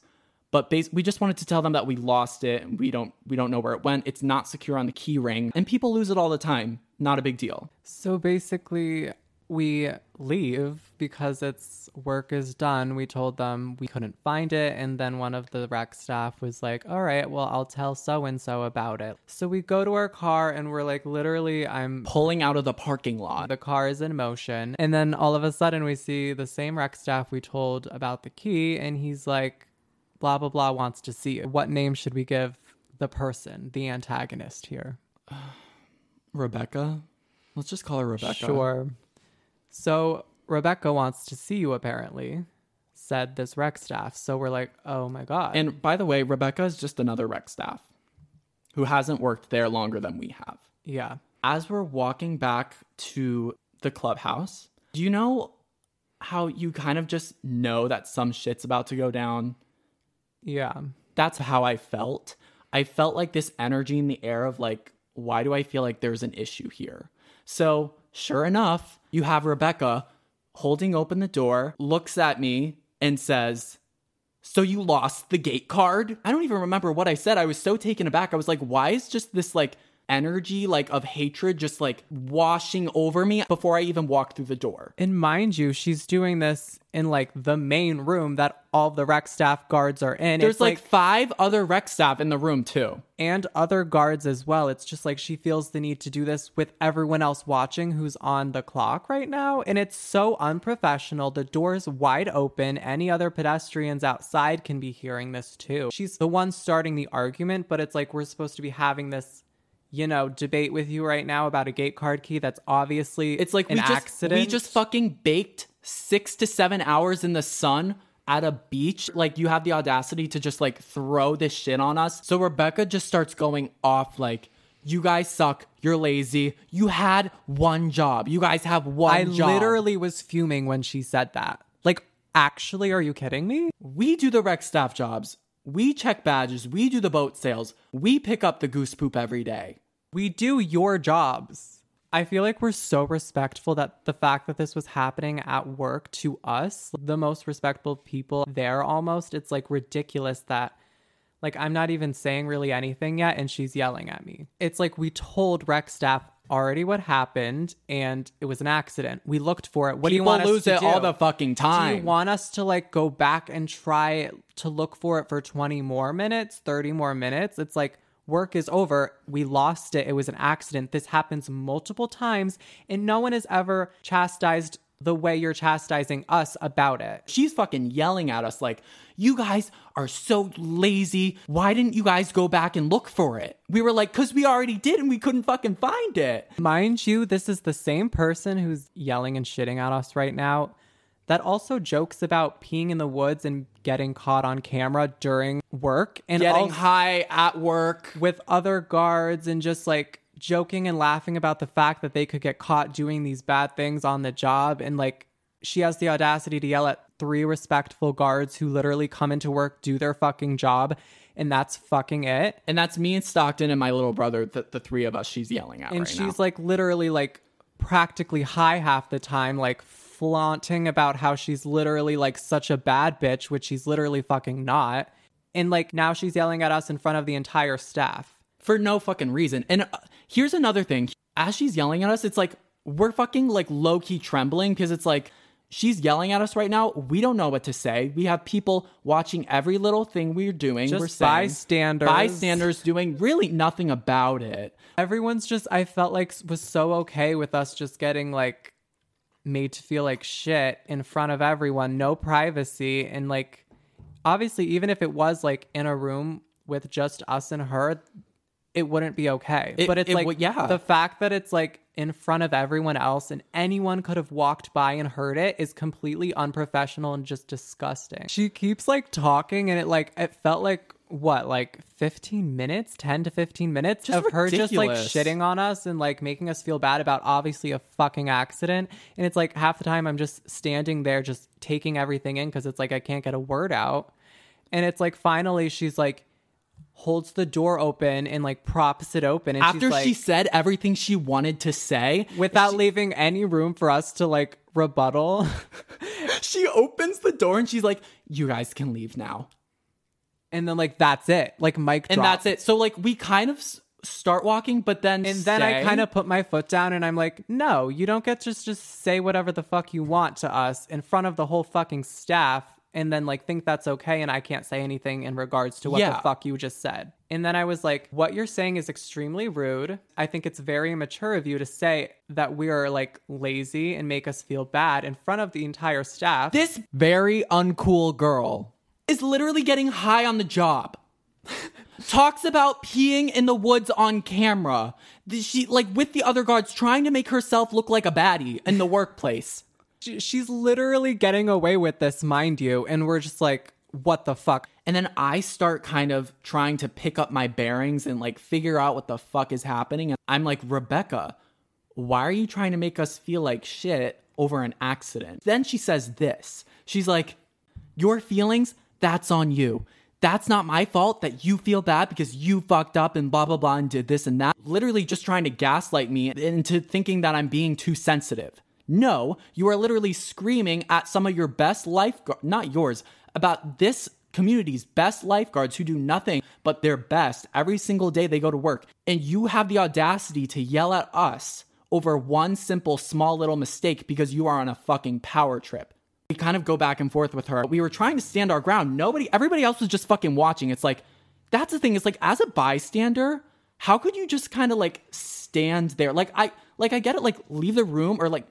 But bas- we just wanted to tell them that we lost it and we don't we don't know where it went. It's not secure on the key ring, and people lose it all the time. Not a big deal. So basically, we leave because it's work is done. We told them we couldn't find it. And then one of the rec staff was like, all right, well, I'll tell so and so about it. So we go to our car and we're like, literally, I'm Pulling out of the parking lot. the car is in motion. And then all of a sudden, we see the same rec staff we told about the key. And he's like, blah, blah, blah, wants to see it. What name should we give the person, the antagonist here? Rebecca? Let's just call her Rebecca. Sure. So Rebecca wants to see you, apparently, said this rec staff. So we're like, oh my God. And by the way, Rebecca is just another rec staff who hasn't worked there longer than we have. yeah. As we're walking back to the clubhouse, do you know how you kind of just know that some shit's about to go down? Yeah. That's how I felt. I felt like this energy in the air of like, why do I feel like there's an issue here? So, sure enough, you have Rebecca holding open the door, looks at me, and says, So you lost the gate card? I don't even remember what I said. I was so taken aback. I was like, Why is just this like energy like of hatred just like washing over me before I even walked through the door? And mind you, she's doing this in like the main room that all the rec staff guards are in. There's It's like five other rec staff in the room too. and other guards as well. It's just like she feels the need to do this with everyone else watching who's on the clock right now. And it's so unprofessional. The door's wide open. Any other pedestrians outside can be hearing this too. She's the one starting the argument, but it's like we're supposed to be having this. You know, debate with you right now about a gate card key that's obviously It's like an we just accident. we just fucking baked six to seven hours in the sun at a beach. Like you have the audacity to just like throw this shit on us. So Rebecca just starts going off like, "You guys suck. You're lazy. You had one job. You guys have one I job. literally was fuming when she said that. Like, actually, are you kidding me? we do the rec staff jobs. We check badges. We do the boat sales. We pick up the goose poop every day. We do your jobs. I feel like we're so respectful that the fact that this was happening at work to us, the most respectful people there almost, it's like ridiculous that like I'm not even saying really anything yet and she's yelling at me. It's like we told rec staff already what happened and it was an accident. We looked for it. What do you People want us lose to it do? all the fucking time. Do you want us to like go back and try to look for it for 20 more minutes, 30 more minutes? It's like work is over. We lost it. It was an accident. This happens multiple times and no one has ever chastised the way you're chastising us about it. She's fucking yelling at us like, you guys are so lazy. Why didn't you guys go back and look for it? We were like, because we already did and we couldn't fucking find it. Mind you, this is the same person who's yelling and shitting at us right now that also jokes about peeing in the woods and getting caught on camera during work and Getting also- high at work. with other guards and just like joking and laughing about the fact that they could get caught doing these bad things on the job. And like she has the audacity to yell at three respectful guards who literally come into work do their fucking job and that's fucking it. And that's me and Stockton and my little brother, the, the three of us she's yelling at and right she's now. like literally like practically high half the time like flaunting about how she's literally like such a bad bitch which she's literally fucking not. And like now she's yelling at us in front of the entire staff for no fucking reason. And uh, here's another thing. As she's yelling at us, it's like we're fucking like low key trembling because it's like she's yelling at us right now. We don't know what to say. We have people watching every little thing we're doing. Just we're saying. bystanders. Bystanders doing really nothing about it. everyone's just i felt like was so okay with us just getting like made to feel like shit in front of everyone no privacy and like obviously even if it was like in a room with just us and her it wouldn't be okay. It- but it's it like yeah. the fact that it's like in front of everyone else and anyone could have walked by and heard it is completely unprofessional and just disgusting. She keeps like talking and it like it felt like what like 15 minutes? 10 to 15 minutes Just of her just like shitting on us and like making us feel bad about obviously a fucking accident. And it's like half the time i'm just standing there just taking everything in because it's like i can't get a word out. And it's like finally she's like holds the door open and like props it open and After she's like she said everything she wanted to say, without leaving any room for us to like rebuttal. She opens the door and she's like, "You guys can leave now." and then like that's it. Like mic and that's it. So like we kind of s- start walking, but then And then I kind of put my foot down and I'm like, no, you don't get to just, just say whatever the fuck you want to us in front of the whole fucking staff and then like think that's okay and I can't say anything in regards to what Yeah. the fuck you just said. And then I was like, what you're saying is extremely rude. I think it's very immature of you to say that we are like lazy and make us feel bad in front of the entire staff. this very uncool girl is literally getting high on the job. Talks about peeing in the woods on camera. She like with the other guards trying to make herself look like a baddie in the workplace. She- she's literally getting away with this, mind you, and we're just like, what the fuck? And then I start kind of trying to pick up my bearings and like figure out what the fuck is happening. And I'm like, Rebecca, why are you trying to make us feel like shit over an accident? Then she says this. She's like, Your feelings, that's on you. That's not my fault that you feel bad because you fucked up and blah, blah, blah, and did this and that. Literally just trying to gaslight me into thinking that I'm being too sensitive. No, you are literally screaming at some of your best lifeguards, not yours, about this community's best lifeguards who do nothing but their best every single day they go to work. And you have the audacity to yell at us over one simple small little mistake because you are on a fucking power trip. We kind of go back and forth with her. We were trying to stand our ground. Nobody, everybody else was just fucking watching. It's like, that's the thing. It's like, as a bystander, how could you just kind of like stand there? Like, I, like, I get it, like, leave the room or like,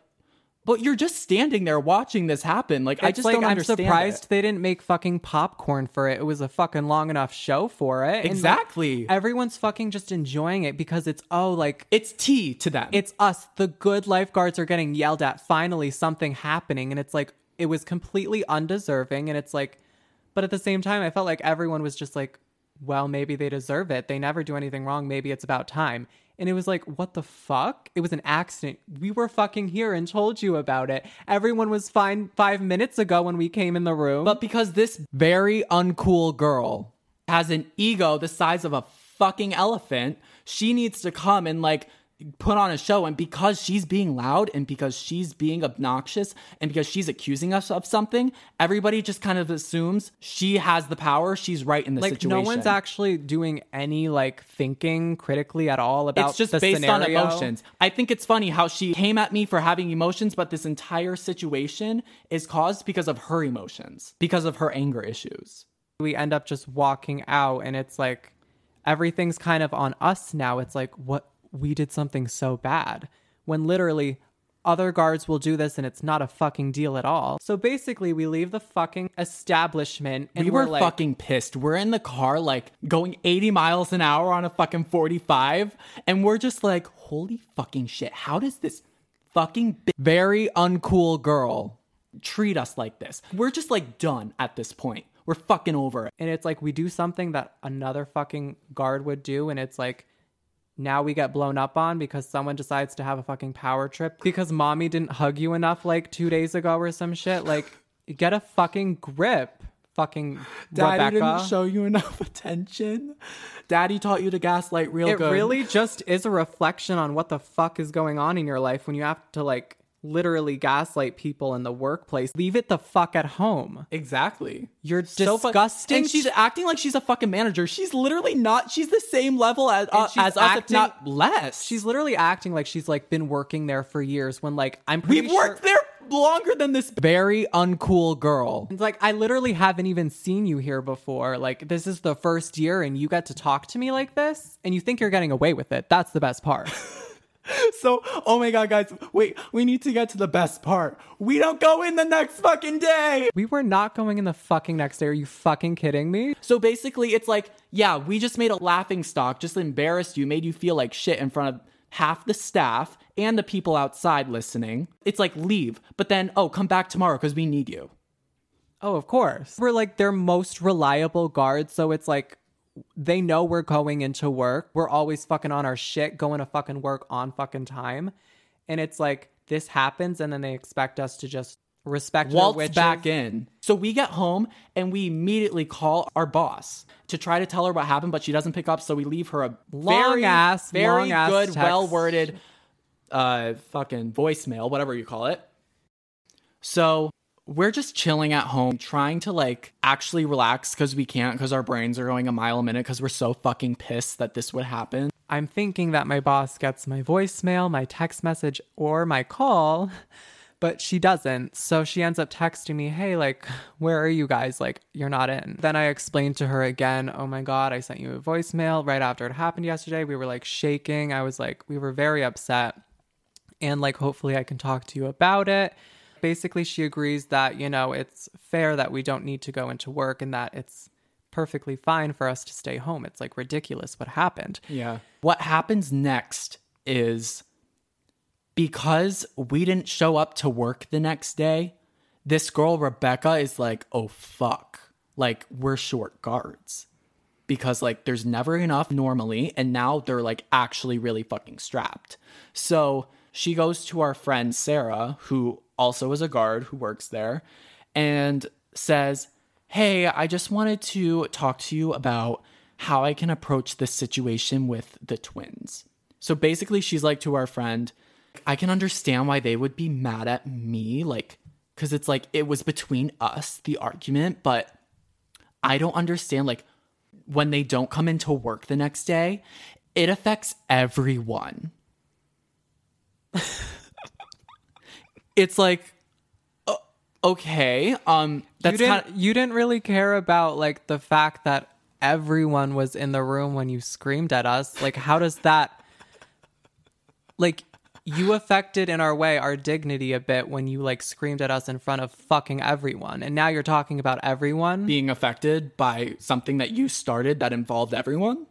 but you're just standing there watching this happen. Like, I just like don't understand. I'm surprised it. they didn't make fucking popcorn for it. It was a fucking long enough show for it. And, like, Exactly. everyone's fucking just enjoying it because it's oh like It's tea to them. it's us. The good lifeguards are getting yelled at. Finally, something happening, and it's like it was completely undeserving. And it's like, but at the same time, I felt like everyone was just like, well, maybe they deserve it. They never do anything wrong. Maybe it's about time. And it was like, what the fuck? It was an accident. We were fucking here and told you about it. Everyone was fine five minutes ago when we came in the room. But because this very uncool girl has an ego the size of a fucking elephant, she needs to come and like put on a show. And because she's being loud and because she's being obnoxious and because she's accusing us of something, everybody just kind of assumes she has the power. She's right in the like situation. no one's actually doing any like thinking critically at all about it's just based on emotions. I think it's funny how she came at me for having emotions, but this entire situation is caused because of her emotions, because of her anger issues. we end up just walking out and it's like everything's kind of on us now it's like what we did something so bad when literally other guards will do this and it's not a fucking deal at all so basically we leave the fucking establishment and we we're like fucking pissed. We're in the car, like going 80 miles an hour on a fucking 45, and we're just like, holy fucking shit, how does this fucking bi- very uncool girl treat us like this? We're just like done at this point. We're fucking over it. and it's like we do something that another fucking guard would do and it's like now we get blown up on because someone decides to have a fucking power trip because mommy didn't hug you enough like two days ago or some shit like get a fucking grip fucking Daddy rebecca didn't show you enough attention. Daddy taught you to gaslight real it good. really just is a reflection on what the fuck is going on in your life when you have to like literally gaslight people in the workplace leave it the fuck at home Exactly. You're So fu- disgusting. and she's acting like she's a fucking manager. She's literally not. She's the same level as, uh, as us, if acting- not less. She's literally acting like she's like been working there for years when like I'm pretty We've sure worked there longer than this very uncool girl. It's like I literally haven't even seen you here before. Like this is the first year and you get to talk to me like this and you think you're getting away with it. That's the best part. So, oh my god, guys, wait, we need to get to the best part. We don't go in the next fucking day. we were not going in the fucking next day. Are you fucking kidding me? So basically, it's like, yeah, we just made a laughing stock, just embarrassed you, made you feel like shit in front of half the staff and the people outside listening. It's like, leave, but then, oh, come back tomorrow because we need you. Oh, of course. We're like their most reliable guards, so it's like they know we're going into work. We're always fucking on our shit, going to fucking work on fucking time. And it's like this happens and then they expect us to just respect waltz back in. So we get home and we immediately call our boss to try to tell her what happened, but she doesn't pick up. So we leave her a Long very, ass- very long good, well worded, uh, fucking voicemail, whatever you call it. So we're just chilling at home, trying to like actually relax because we can't because our brains are going a mile a minute because we're so fucking pissed that this would happen. I'm thinking that my boss gets my voicemail, my text message, or my call, but she doesn't. So she ends up texting me, Hey, like, where are you guys? Like, you're not in. Then I explained to her again, Oh my God, I sent you a voicemail right after it happened yesterday. We were like shaking. I was like, we were very upset. And like, hopefully I can talk to you about it. Basically, she agrees that, you know, it's fair that we don't need to go into work and that it's perfectly fine for us to stay home. It's like ridiculous what happened. Yeah. What happens next is because we didn't show up to work the next day, this girl, Rebecca, is like, oh, fuck. Like, we're short guards. Because, like, there's never enough normally. And now they're, like, actually really fucking strapped. So she goes to our friend Sarah, who also is a guard who works there, and says, Hey, I just wanted to talk to you about how I can approach this situation with the twins. So basically, she's like to our friend, I can understand why they would be mad at me, like, because it's like it was between us, the argument, but I don't understand, like, when they don't come into work the next day, it affects everyone. it's like, okay, um, that's you didn't, kind you didn't really care about like the fact that everyone was in the room when you screamed at us. Like, how does that, like, you affected in our way our dignity a bit when you like screamed at us in front of fucking everyone. And now you're talking about everyone? being affected by something that you started that involved everyone.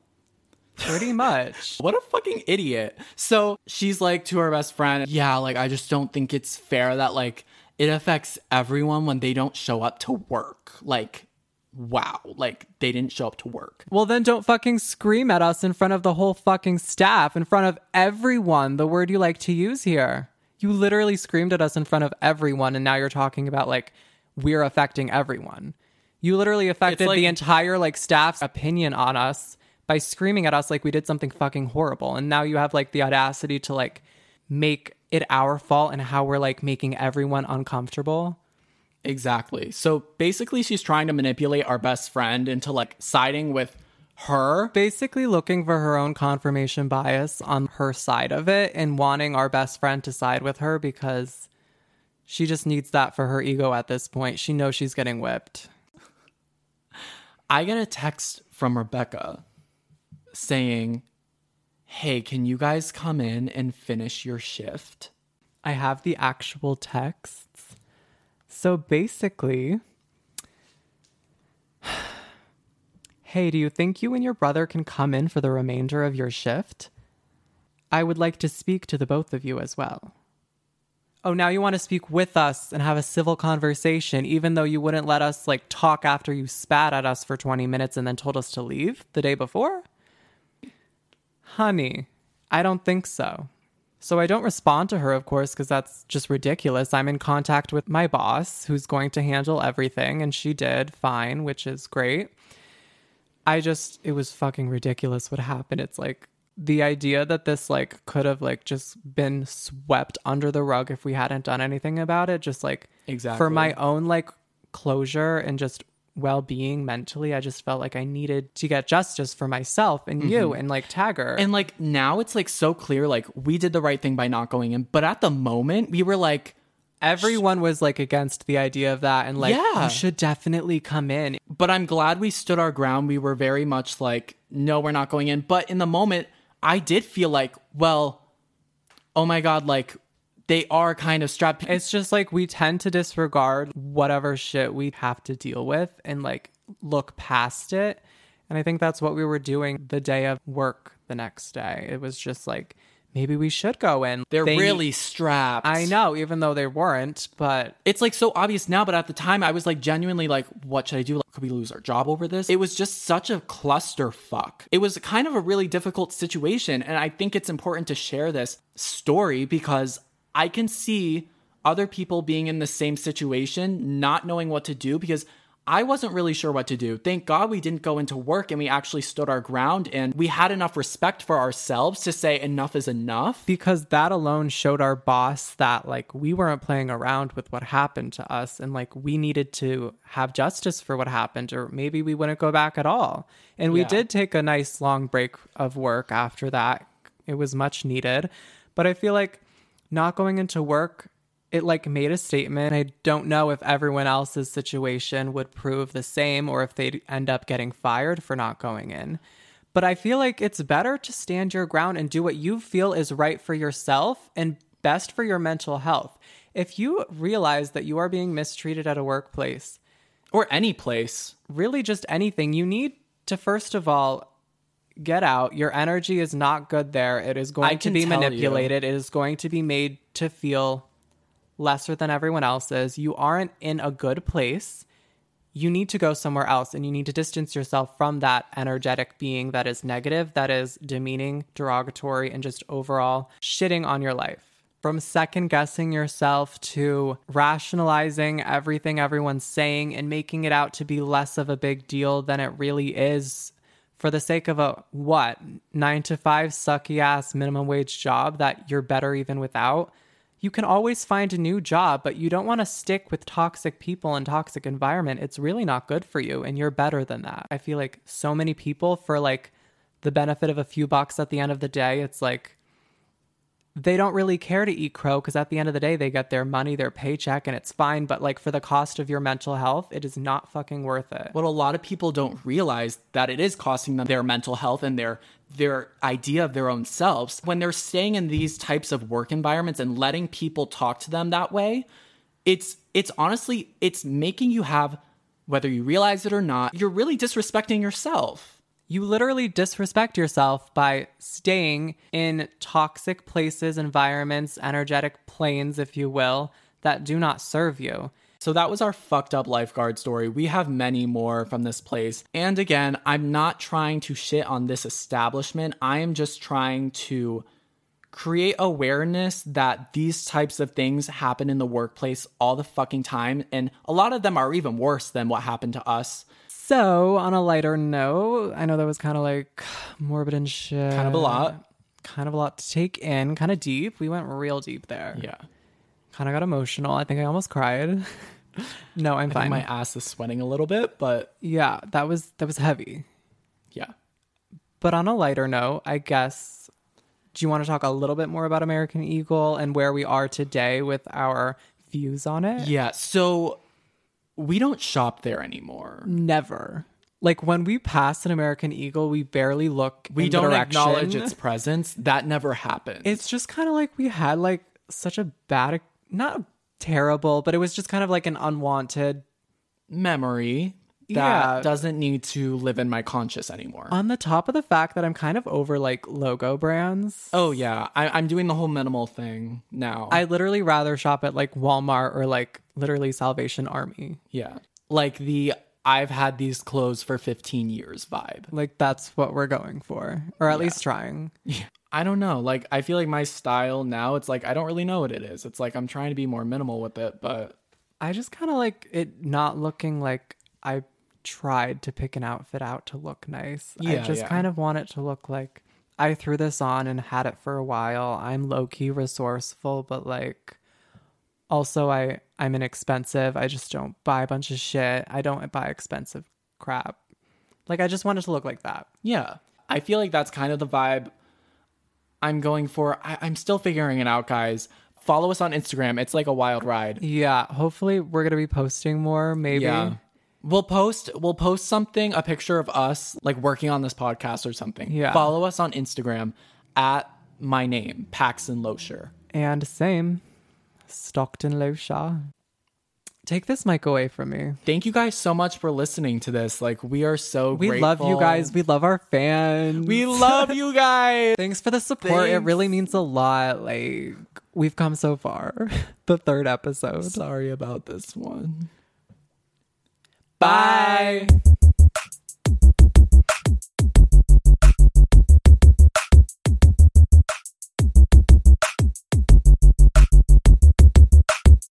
Pretty much. What a fucking idiot. So she's like to her best friend, Yeah, like, I just don't think it's fair that, like, it affects everyone when they don't show up to work. Like, wow. Like, they didn't show up to work. Well, then don't fucking scream at us in front of the whole fucking staff, in front of everyone, the word you like to use here. You literally screamed at us in front of everyone, and now you're talking about like we're affecting everyone. You literally affected like- the entire like staff's opinion on us by screaming at us like we did something fucking horrible. And now you have like the audacity to like make it our fault and how we're like making everyone uncomfortable. Exactly. So basically, she's trying to manipulate our best friend into, like, siding with her. basically looking for her own confirmation bias on her side of it and wanting our best friend to side with her because she just needs that for her ego at this point. She knows she's getting whipped. I get a text from Rebecca saying, Hey, can you guys come in and finish your shift? I have the actual texts. So basically, hey, do you think you and your brother can come in for the remainder of your shift? I would like to speak to the both of you as well. Oh, now you want to speak with us and have a civil conversation, even though you wouldn't let us like talk after you spat at us for 20 minutes and then told us to leave the day before? Honey, I don't think so. So I don't respond to her, of course, because that's just ridiculous. I'm in contact with my boss, who's going to handle everything, and she did fine, which is great. I just, it was fucking ridiculous what happened. It's like the idea that this like could have like just been swept under the rug if we hadn't done anything about it, just like exactly for my own like closure and just well-being mentally i just felt like i needed to get justice for myself and you mm-hmm. and like tagger And like now it's like so clear, like we did the right thing by not going in. But at the moment, we were like, everyone was like against the idea of that and like Yeah. you should definitely come in but I'm glad we stood our ground. We were very much like, no, we're not going in. But in the moment, I did feel like, well, oh my God, like they are kind of strapped. it's just like we tend to disregard whatever shit we have to deal with and like look past it and i think that's what we were doing the day of work the next day it was just like maybe we should go in They're They- really strapped. i know even though they weren't but it's like so obvious now, but at the time I was like genuinely like, what should I do? Like, could we lose our job over this? It was just such a clusterfuck. It was kind of a really difficult situation. And I think it's important to share this story because I can see other people being in the same situation, not knowing what to do because I wasn't really sure what to do. Thank God we didn't go into work and we actually stood our ground and we had enough respect for ourselves to say enough is enough. because that alone showed our boss that like we weren't playing around with what happened to us and like we needed to have justice for what happened or maybe we wouldn't go back at all and we Yeah. did take a nice long break of work after that it was much needed but i feel like not going into work it like made a statement i don't know if everyone else's situation would prove the same or if they'd end up getting fired for not going in but I feel like it's better to stand your ground and do what you feel is right for yourself and best for your mental health. If you realize that you are being mistreated at a workplace, Or any place. really just anything, you need to first of all get out. Your energy is not good there. It is going to be tell you. manipulated. It is going to be made to feel lesser than everyone else's. You aren't in a good place. You need to go somewhere else and you need to distance yourself from that energetic being that is negative, that is demeaning, derogatory, and just overall shitting on your life. From second guessing yourself to rationalizing everything everyone's saying and making it out to be less of a big deal than it really is for the sake of a what nine to five sucky ass minimum wage job that you're better even without you can always find a new job but you don't want to stick with toxic people and toxic environment. It's really not good for you and you're better than that. I feel like so many people for like the benefit of a few bucks at the end of the day it's like they don't really care to eat crow because at the end of the day they get their money their paycheck and it's fine but like for the cost of your mental health it is not fucking worth it What a lot of people don't realize that it is costing them their mental health and their their idea of their own selves when they're staying in these types of work environments and letting people talk to them that way. It's it's honestly it's making you have whether you realize it or not, you're really disrespecting yourself. You literally disrespect yourself by staying in toxic places, environments, energetic planes, if you will, that do not serve you. So that was our fucked up lifeguard story. We have many more from this place. And again, I'm not trying to shit on this establishment. I am just trying to create awareness that these types of things happen in the workplace all the fucking time. And a lot of them are even worse than what happened to us. So, on a lighter note, I know that was kind of like morbid and shit. Kind of a lot. Kind of a lot to take in, kind of deep. We went real deep there. Yeah. Kind of got emotional. I think I almost cried. no, I'm I fine. think my ass is sweating a little bit, but yeah, that was that was heavy. yeah. But on a lighter note, I guess, do you want to talk a little bit more about American Eagle and where we are today with our views on it? Yeah. So we don't shop there anymore. Never. Like when we pass an American Eagle, we barely look. We in don't direction. acknowledge its presence. That never happened. It's just kind of like we had like such a bad, not terrible, but it was just kind of like an unwanted. memory that Yeah. doesn't need to live in my conscious anymore. On the top of the fact that I'm kind of over like logo brands. oh yeah, I, I'm doing the whole minimal thing now. I literally rather shop at like Walmart or like literally Salvation Army. yeah, like the I've had these clothes for 15 years vibe. Like that's what we're going for, or at least trying. Yeah. I don't know. Like I feel like my style now, it's like I don't really know what it is. It's like I'm trying to be more minimal with it, but I just kind of like it not looking like I tried to pick an outfit out to look nice. I just yeah. kind of want it to look like I threw this on and had it for a while. I'm low key resourceful, but like also I I'm inexpensive. I just don't buy a bunch of shit. I don't buy expensive crap. Like I just want it to look like that. yeah, I feel like that's kind of the vibe I'm going for. I, I'm still figuring it out, guys. Follow us on Instagram. It's like a wild ride. Yeah, hopefully we're going to be posting more maybe. Yeah. We'll post we'll post something, a picture of us like working on this podcast or something. Yeah. Follow us on Instagram at my name, Paxton Loescher. And same Stockton Loescher. Take this mic away from me. Thank you guys so much for listening to this. Like we are so We love you guys. We love our fans. We love you guys. Thanks for the support. It really means a lot. Like we've come so far. the third episode. Sorry about this one. Bye. Bye.